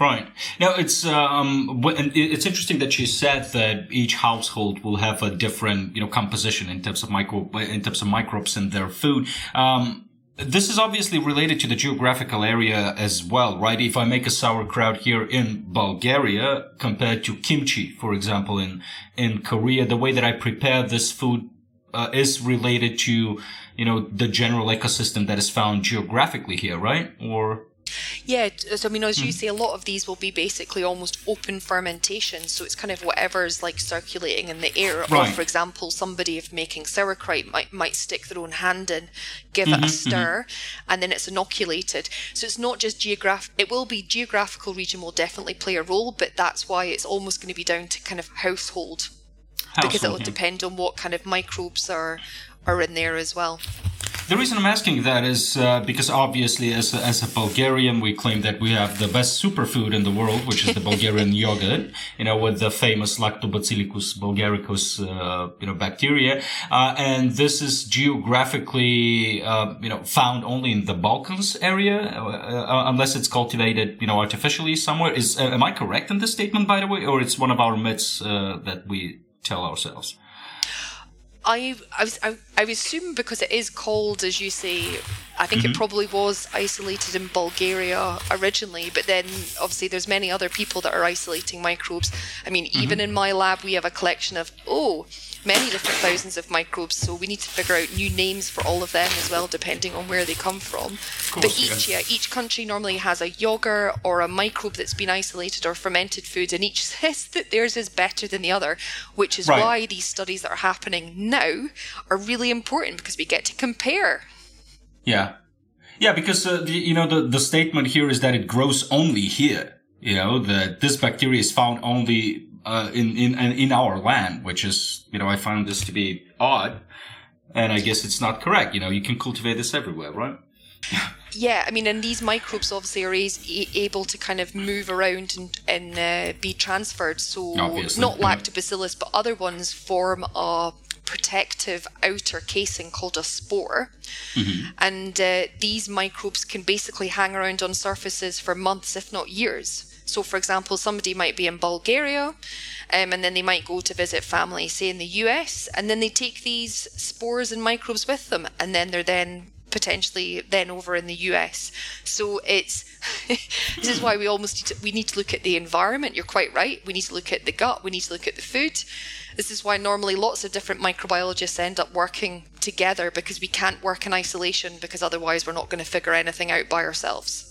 Right now, it's um, it's interesting that you said that each household will have a different, you know, composition in terms of micro in terms of microbes in their food. Um, this is obviously related to the geographical area as well, right? If I make a sauerkraut here in Bulgaria compared to kimchi, for example, in, in Korea, the way that I prepare this food uh, is related to, you know, the general ecosystem that is found geographically here, right? Or yeah, so I mean, as you mm. say, a lot of these will be basically almost open fermentation. So it's kind of whatever's like circulating in the air. Right. Or, for example, somebody if making sauerkraut might might stick their own hand in, give mm-hmm, it a mm-hmm, stir, mm-hmm. and then it's inoculated. So it's not just geograph. It will be geographical region will definitely play a role, but that's why it's almost going to be down to kind of household, household because it will yeah. depend on what kind of microbes are are in there as well. The reason I'm asking that is uh, because obviously, as a, as a Bulgarian, we claim that we have the best superfood in the world, which is the Bulgarian yogurt. You know, with the famous Lactobacillus bulgaricus, uh, you know, bacteria, uh, and this is geographically, uh, you know, found only in the Balkans area, uh, uh, unless it's cultivated, you know, artificially somewhere. Is am I correct in this statement, by the way, or it's one of our myths that we tell ourselves? I I was I, I assume because it is cold, as you say I think mm-hmm. it probably was isolated in Bulgaria originally, but then obviously there's many other people that are isolating microbes. I mean, mm-hmm. even in my lab, we have a collection of, oh, many different thousands of microbes, so we need to figure out new names for all of them as well, depending on where they come from. Course, but each yeah. yeah, each country normally has a yogurt or a microbe that's been isolated or fermented food, and each says that theirs is better than the other, which is right. why these studies that are happening now are really important because we get to compare. Yeah, yeah, because uh, the, you know the the statement here is that it grows only here. You know that this bacteria is found only uh, in in in our land, which is you know I found this to be odd, and I guess it's not correct. You know, you can cultivate this everywhere, right? yeah, I mean, and these microbes obviously are able to kind of move around and, and uh, be transferred. So Obviously, not lactobacillus, but other ones form a protective outer casing called a spore. Mm-hmm. And uh, these microbes can basically hang around on surfaces for months, if not years. So, for example, somebody might be in Bulgaria um, and then they might go to visit family, say in the US, and then they take these spores and microbes with them, and then they're then potentially then over in the US. So it's this is why we almost need to, we need to look at the environment. You're quite right. We need to look at the gut. We need to look at the food. This is why normally lots of different microbiologists end up working together because we can't work in isolation because otherwise we're not going to figure anything out by ourselves.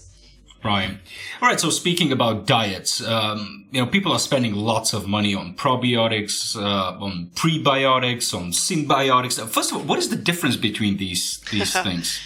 Right. All right. So speaking about diets, um, you know, people are spending lots of money on probiotics, uh, on prebiotics, on synbiotics. First of all, what is the difference between these these things?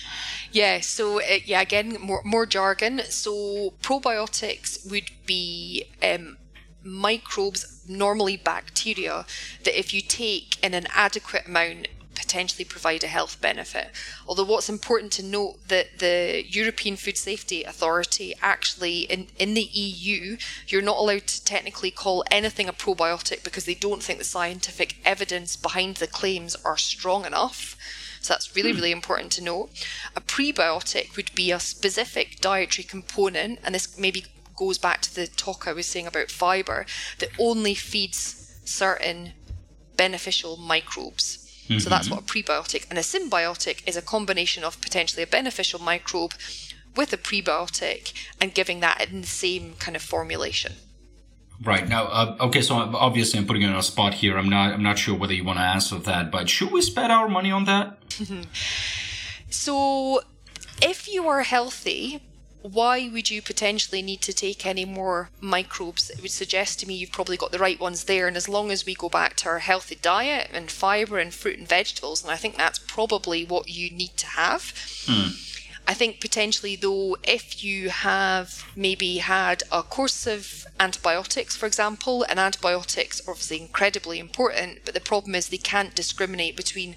Yeah, so uh, yeah, again, more more jargon. So probiotics would be um, microbes, normally bacteria, that if you take in an adequate amount, potentially provide a health benefit. Although what's important to note that the European Food Safety Authority actually in, in the EU, you're not allowed to technically call anything a probiotic because they don't think the scientific evidence behind the claims are strong enough. So that's really, hmm. really important to note. A prebiotic would be a specific dietary component, and this maybe goes back to the talk I was saying about fiber, that only feeds certain beneficial microbes. Mm-hmm. So that's mm-hmm. what a prebiotic and a synbiotic is a combination of potentially a beneficial microbe with a prebiotic and giving that in the same kind of formulation. Right now, uh, okay. So obviously, I'm putting you on a spot here. I'm not. I'm not sure whether you want to answer that, but should we spend our money on that? so, if you are healthy, why would you potentially need to take any more microbes? It would suggest to me you've probably got the right ones there. And as long as we go back to our healthy diet and fibre and fruit and vegetables, and I think that's probably what you need to have. Mm. I think potentially, though, if you have maybe had a course of antibiotics, for example, and antibiotics are obviously incredibly important, but the problem is they can't discriminate between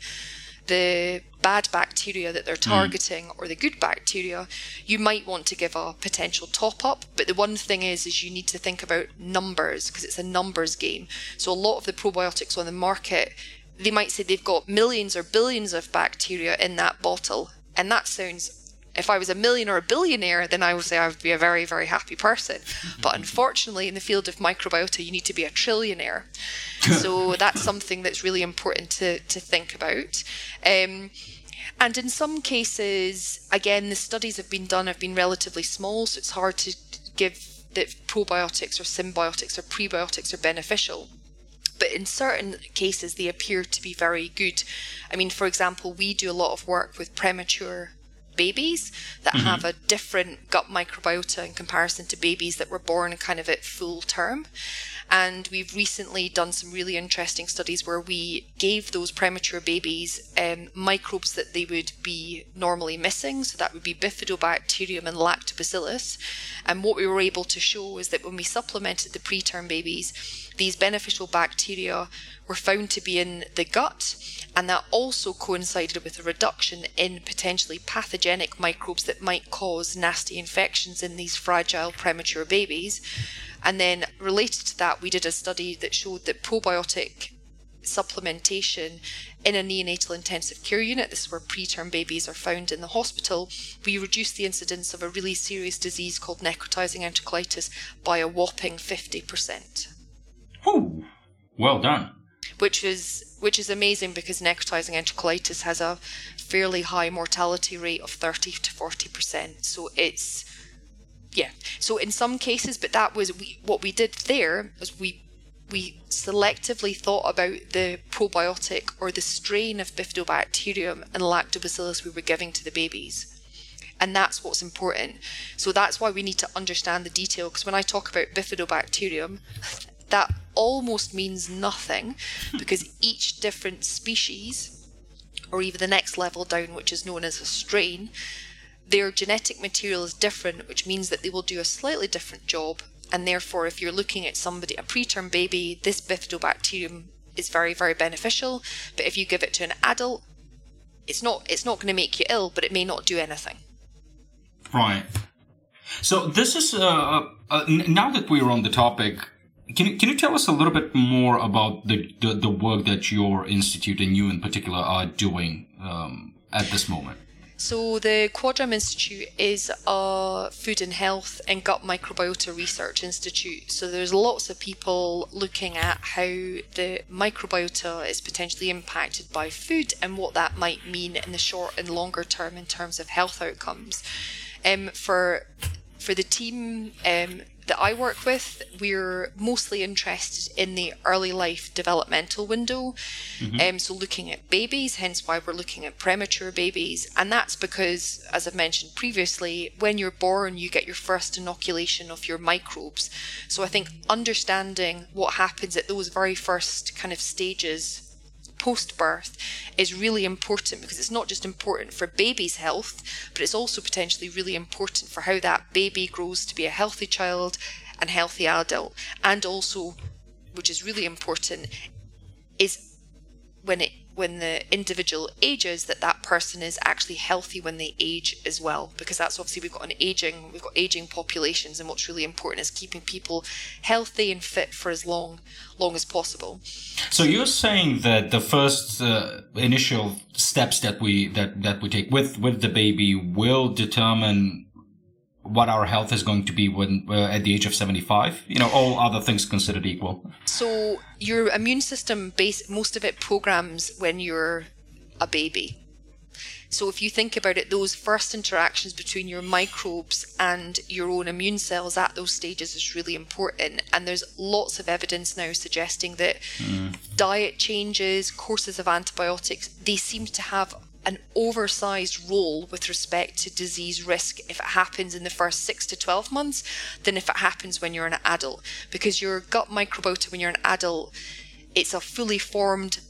the bad bacteria that they're hmm. targeting mm. or the good bacteria, you might want to give a potential top up. But the one thing is, is you need to think about numbers because it's a numbers game. So a lot of the probiotics on the market, they might say they've got millions or billions of bacteria in that bottle, and that sounds if I was a million or a billionaire, then I would say I would be a very, very happy person. But unfortunately, in the field of microbiota, you need to be a trillionaire. so that's something that's really important to, to think about. Um, and in some cases, again, the studies have been done have been relatively small, so it's hard to give that probiotics or synbiotics or prebiotics are beneficial but in certain cases they appear to be very good. I mean, for example, we do a lot of work with premature babies that mm-hmm. have a different gut microbiota in comparison to babies that were born kind of at full term. And we've recently done some really interesting studies where we gave those premature babies um, microbes that they would be normally missing. So that would be bifidobacterium and lactobacillus. And what we were able to show is that when we supplemented the preterm babies, these beneficial bacteria were found to be in the gut and that also coincided with a reduction in potentially pathogenic microbes that might cause nasty infections in these fragile premature babies. And then, related to that, we did a study that showed that probiotic supplementation in a neonatal intensive care unit, this is where preterm babies are found in the hospital, we reduced the incidence of a really serious disease called necrotizing enterocolitis by a whopping 50%. Ooh, well done which is which is amazing because necrotizing enterocolitis has a fairly high mortality rate of 30 to 40%. So it's yeah. So in some cases, but that was we, what we did there was we we selectively thought about the probiotic or the strain of bifidobacterium and lactobacillus we were giving to the babies. And that's what's important. So that's why we need to understand the detail. Because when I talk about bifidobacterium, that almost means nothing because each different species, or even the next level down, which is known as a strain, their genetic material is different, which means that they will do a slightly different job. And therefore, if you're looking at somebody, a preterm baby, this bifidobacterium is very, very beneficial. But if you give it to an adult, it's not it's not going to make you ill, but it may not do anything. Right. So this is uh, uh, uh now that we're on the topic. Can you, can you tell us a little bit more about the, the, the work that your institute and you in particular are doing um, at this moment? So, the Quadram Institute is a food and health and gut microbiota research institute. So, there's lots of people looking at how the microbiota is potentially impacted by food and what that might mean in the short and longer term in terms of health outcomes. Um, for for the team, um, that I work with, we're mostly interested in the early life developmental window. Mm-hmm. Um, so, looking at babies, hence why we're looking at premature babies. And that's because, as I've mentioned previously, when you're born, you get your first inoculation of your microbes. So, I think understanding what happens at those very first kind of stages post birth is really important because it's not just important for baby's health, but it's also potentially really important for how that baby grows to be a healthy child and healthy adult. And also, which is really important, is when it when the individual ages that that person is actually healthy when they age as well because that's obviously we've got an aging we've got aging populations and what's really important is keeping people healthy and fit for as long long as possible. So you're saying that the first uh, initial steps that we that that we take with with the baby will determine what our health is going to be when uh, at the age of 75 you know all other things considered equal. So your immune system base most of it programs when you're a baby. So if you think about it those first interactions between your microbes and your own immune cells at those stages is really important. And there's lots of evidence now suggesting that mm. diet changes courses of antibiotics they seem to have an oversized role with respect to disease risk if it happens in the first six to 12 months than if it happens when you're an adult. Because your gut microbiota, when you're an adult, it's a fully formed,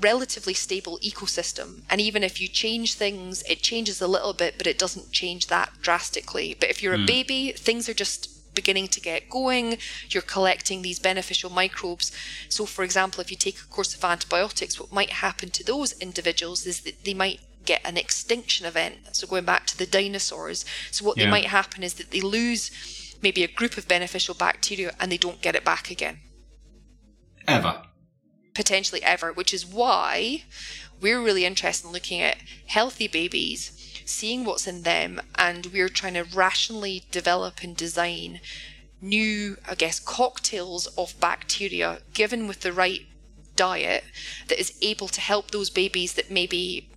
relatively stable ecosystem. And even if you change things, it changes a little bit, but it doesn't change that drastically. But if you're mm. a hmm. baby, things are just beginning to get going, you're collecting these beneficial microbes. So, for example, if you take a course of antibiotics, what might happen to those individuals is that they might get an extinction event. So, going back to the dinosaurs, so what yeah. they might happen is that they lose maybe a group of beneficial bacteria and they don't get it back again. Ever. Potentially ever, which is why we're really interested in looking at healthy babies seeing what's in them, and we're trying to rationally develop and design new, I guess, cocktails of bacteria given with the right diet that is able to help those babies that maybe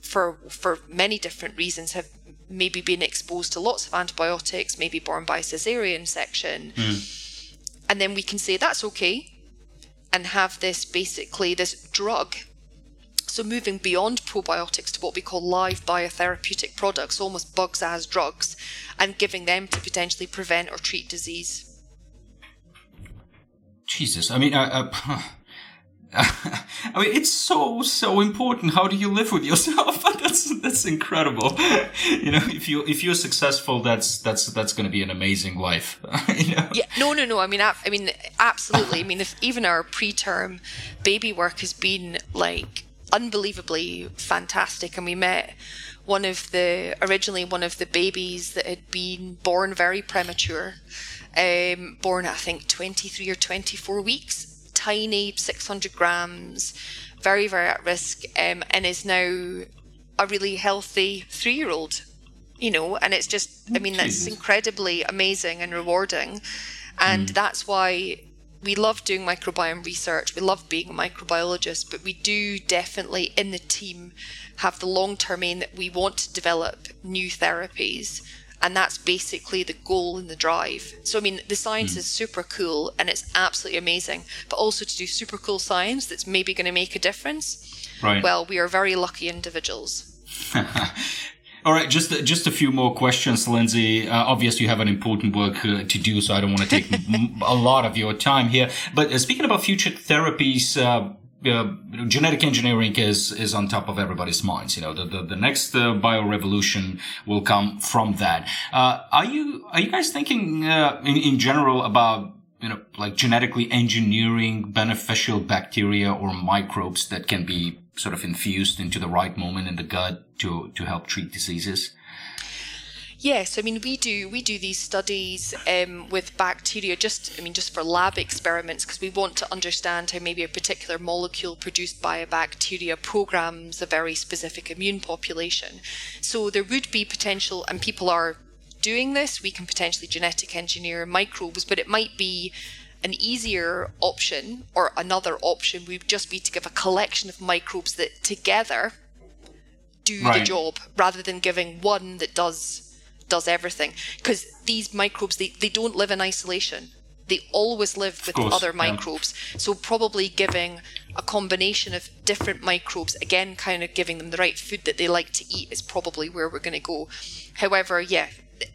for for many different reasons have maybe been exposed to lots of antibiotics, maybe born by cesarean section. Mm. And then we can say that's okay and have this basically this drug so moving beyond probiotics to what we call live biotherapeutic products, almost bugs as drugs, and giving them to potentially prevent or treat disease. Jesus, I mean, I, I, I mean, it's so so important. How do you live with yourself? that's that's incredible. You know, if you if you're successful, that's that's that's going to be an amazing life. you know? Yeah, no, no, no. I mean, I, I mean, absolutely. I mean, if even our preterm baby work has been like unbelievably fantastic. And we met one of the originally one of the babies that had been born very premature, um, born I think 23 or 24 weeks, tiny, 600 grams, very very at risk, um, and is now a really healthy three year old. You know, and it's just I mean that's incredibly amazing and rewarding, and mm. that's why we love doing microbiome research, we love being a microbiologist, but we do definitely in the team have the long term aim that we want to develop new therapies. And that's basically the goal and the drive. So, I mean, the science mm. is super cool and it's absolutely amazing, but also to do super cool science that's maybe going to make a difference. Right. Well, we are very lucky individuals. All right, just just a few more questions, Lindsay. Uh, obviously, you have an important work uh, to do, so I don't want to take a lot of your time here. But uh, speaking about future therapies, uh, uh, genetic engineering is is on top of everybody's minds. You know, the the, the next uh, bio revolution will come from that. Are you are you guys thinking in in general about you know like genetically engineering beneficial bacteria or microbes that can be sort of infused into the right moment in the gut to to help treat diseases? Yes, I mean we do we do these studies um, with bacteria just I mean just for lab experiments because we want to understand how maybe a particular molecule produced by a bacteria programs a very specific immune population. So there would be potential, and people are doing this. We can potentially genetic engineer microbes, but it might be an easier option or another option would just be to give a collection of microbes that together do right. the job rather than giving one that does does everything because these microbes they, they don't live in isolation they always live with course, other microbes yeah. so probably giving a combination of different microbes again kind of giving them the right food that they like to eat is probably where we're going to go however yeah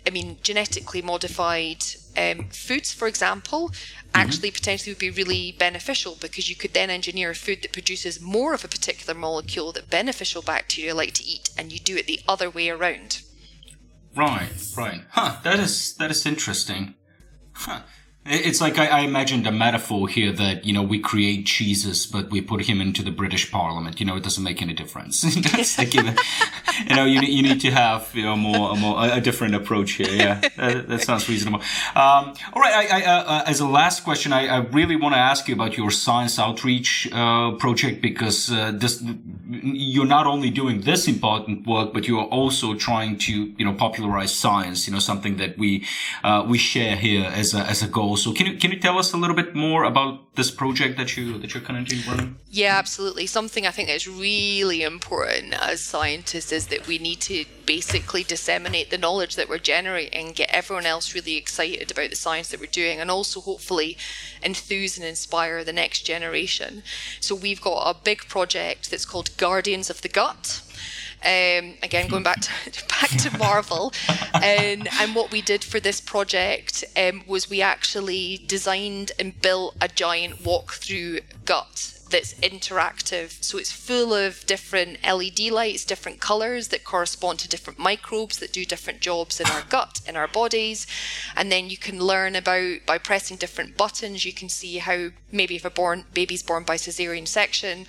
i mean genetically modified um, foods for example mm-hmm. actually potentially would be really beneficial because you could then engineer a food that produces more of a particular molecule that beneficial bacteria like to eat and you do it the other way around Right, right. Huh, that is, that is interesting. Huh. It's like I, I, imagined a metaphor here that, you know, we create Jesus, but we put him into the British Parliament. You know, it doesn't make any difference. like, you, know, you know, you, you need to have, you know, more, a more, a different approach here. Yeah, that, that sounds reasonable. Um, all right. I, I, uh, as a last question, I, I really want to ask you about your science outreach, uh, project because, uh, this, you're not only doing this important work, but you are also trying to, you know, popularize science, you know, something that we, uh, we share here as a, as a goal so can you can you tell us a little bit more about this project that you that you're currently running? Yeah, absolutely. Something I think that's really important as scientists is that we need to basically disseminate the knowledge that we're generating, get everyone else really excited about the science that we're doing, and also hopefully enthuse and inspire the next generation. So we've got a big project that's called Guardians of the Gut. Um, again, going back to back to Marvel, and and what we did for this project um, was we actually designed and built a giant walk-through gut that's interactive. So it's full of different LED lights, different colors that correspond to different microbes that do different jobs in our gut, in our bodies. And then you can learn about, by pressing different buttons, you can see how maybe if a born, baby's born by cesarean section,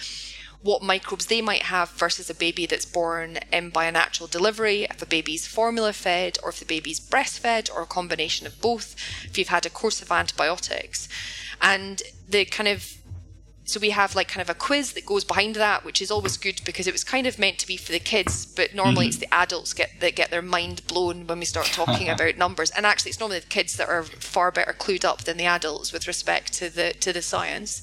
what microbes they might have versus a baby that's born in by a natural delivery, if a baby's formula fed, or if the baby's breastfed, or a combination of both, if you've had a course of antibiotics. And the kind of so we have like kind of a quiz that goes behind that, which is always good because it was kind of meant to be for the kids, but normally mm-hmm. it's the adults get that get their mind blown when we start talking about numbers. And actually, it's normally the kids that are far better clued up than the adults with respect to the to the science.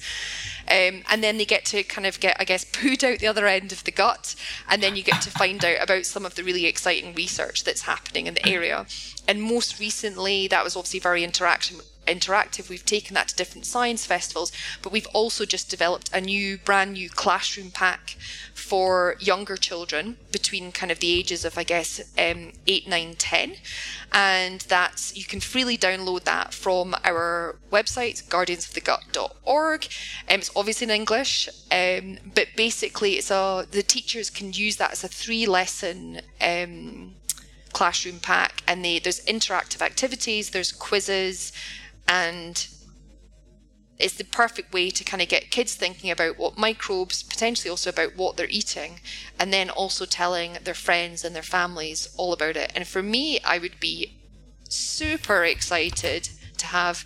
Um, and then they get to kind of get, I guess, pooed out the other end of the gut, and then you get to find out about some of the really exciting research that's happening in the area. And most recently, that was obviously very interaction interactive. We've taken that to different science festivals, but we've also just developed a new, brand new classroom pack for younger children between kind of the ages of, I guess, um, 8, 9, 10. And that's, you can freely download that from our website, guardiansofthegut.org. Um, it's obviously in English, um, but basically, it's a, the teachers can use that as a three lesson um, classroom pack and they, there's interactive activities there's quizzes and it's the perfect way to kind of get kids thinking about what microbes, potentially also about what they're eating, and then also telling their friends and their families all about it. And for me, I would be super excited to have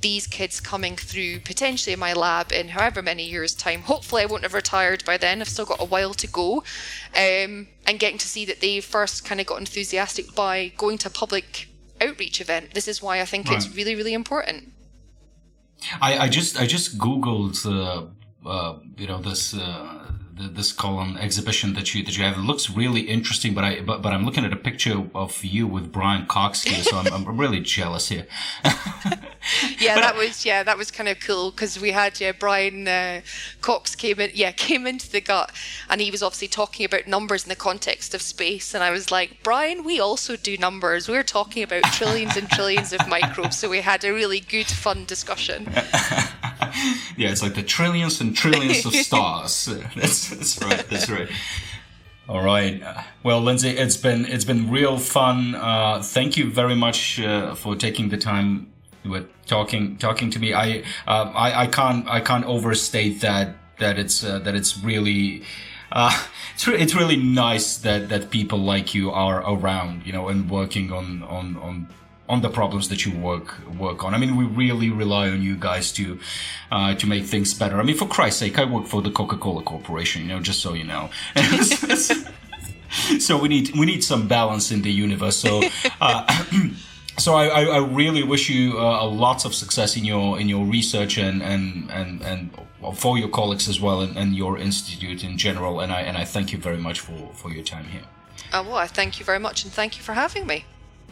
these kids coming through potentially in my lab in however many years' time. Hopefully, I won't have retired by then. I've still got a while to go. Um, and getting to see that they first kind of got enthusiastic by going to public outreach event. This is why I think right. it's really, really important. I, I just I just googled uh, uh, you know this uh, this column exhibition that you that you have. It looks really interesting, but I but, but I'm looking at a picture of you with Brian Cox here, so I'm, I'm really jealous here. yeah, but that I, was yeah that was kind of cool because we had yeah Brian uh, Cox came in yeah came into the gut and he was obviously talking about numbers in the context of space, and I was like Brian, we also do numbers. We're talking about trillions and trillions of microbes, so we had a really good fun discussion. yeah, it's like the trillions and trillions of stars. that's that's right. That's right. All right. Well, Lindsay, it's been it's been real fun. Uh, thank you very much uh, for taking the time with talking talking to me. I uh, I, I can't I can't overstate that that it's uh, that it's really. Uh, it's, re- it's really nice that, that people like you are around, you know, and working on, on, on on the problems that you work work on. I mean, we really rely on you guys to uh, to make things better. I mean, for Christ's sake, I work for the Coca Cola Corporation, you know, just so you know. so we need we need some balance in the universe. So. Uh, so I, I, really wish you uh, lots of success in your in your research and and and, and for your colleagues as well and, and your institute in general. And I and I thank you very much for, for your time here. Oh, well, I thank you very much and thank you for having me.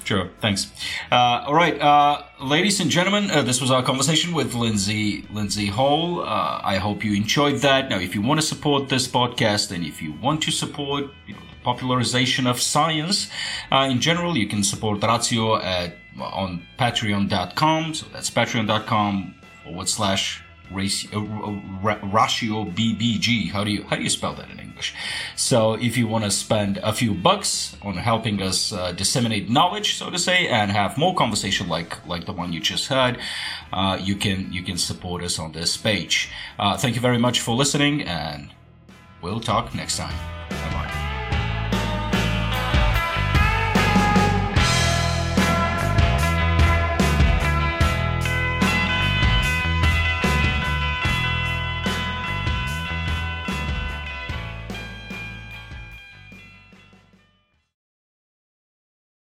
Sure, thanks. Uh, all right, uh, ladies and gentlemen, uh, this was our conversation with Lindsay Lindsay Hall. Uh, I hope you enjoyed that. Now, if you want to support this podcast and if you want to support you know, the popularization of science uh, in general, you can support Ratio at on Patreon.com. So that's Patreon.com forward slash ratio, ratio BBG. How do you how do you spell that in English? So if you want to spend a few bucks on helping us uh, disseminate knowledge, so to say, and have more conversation like like the one you just heard, uh, you can you can support us on this page. Uh, thank you very much for listening, and we'll talk next time.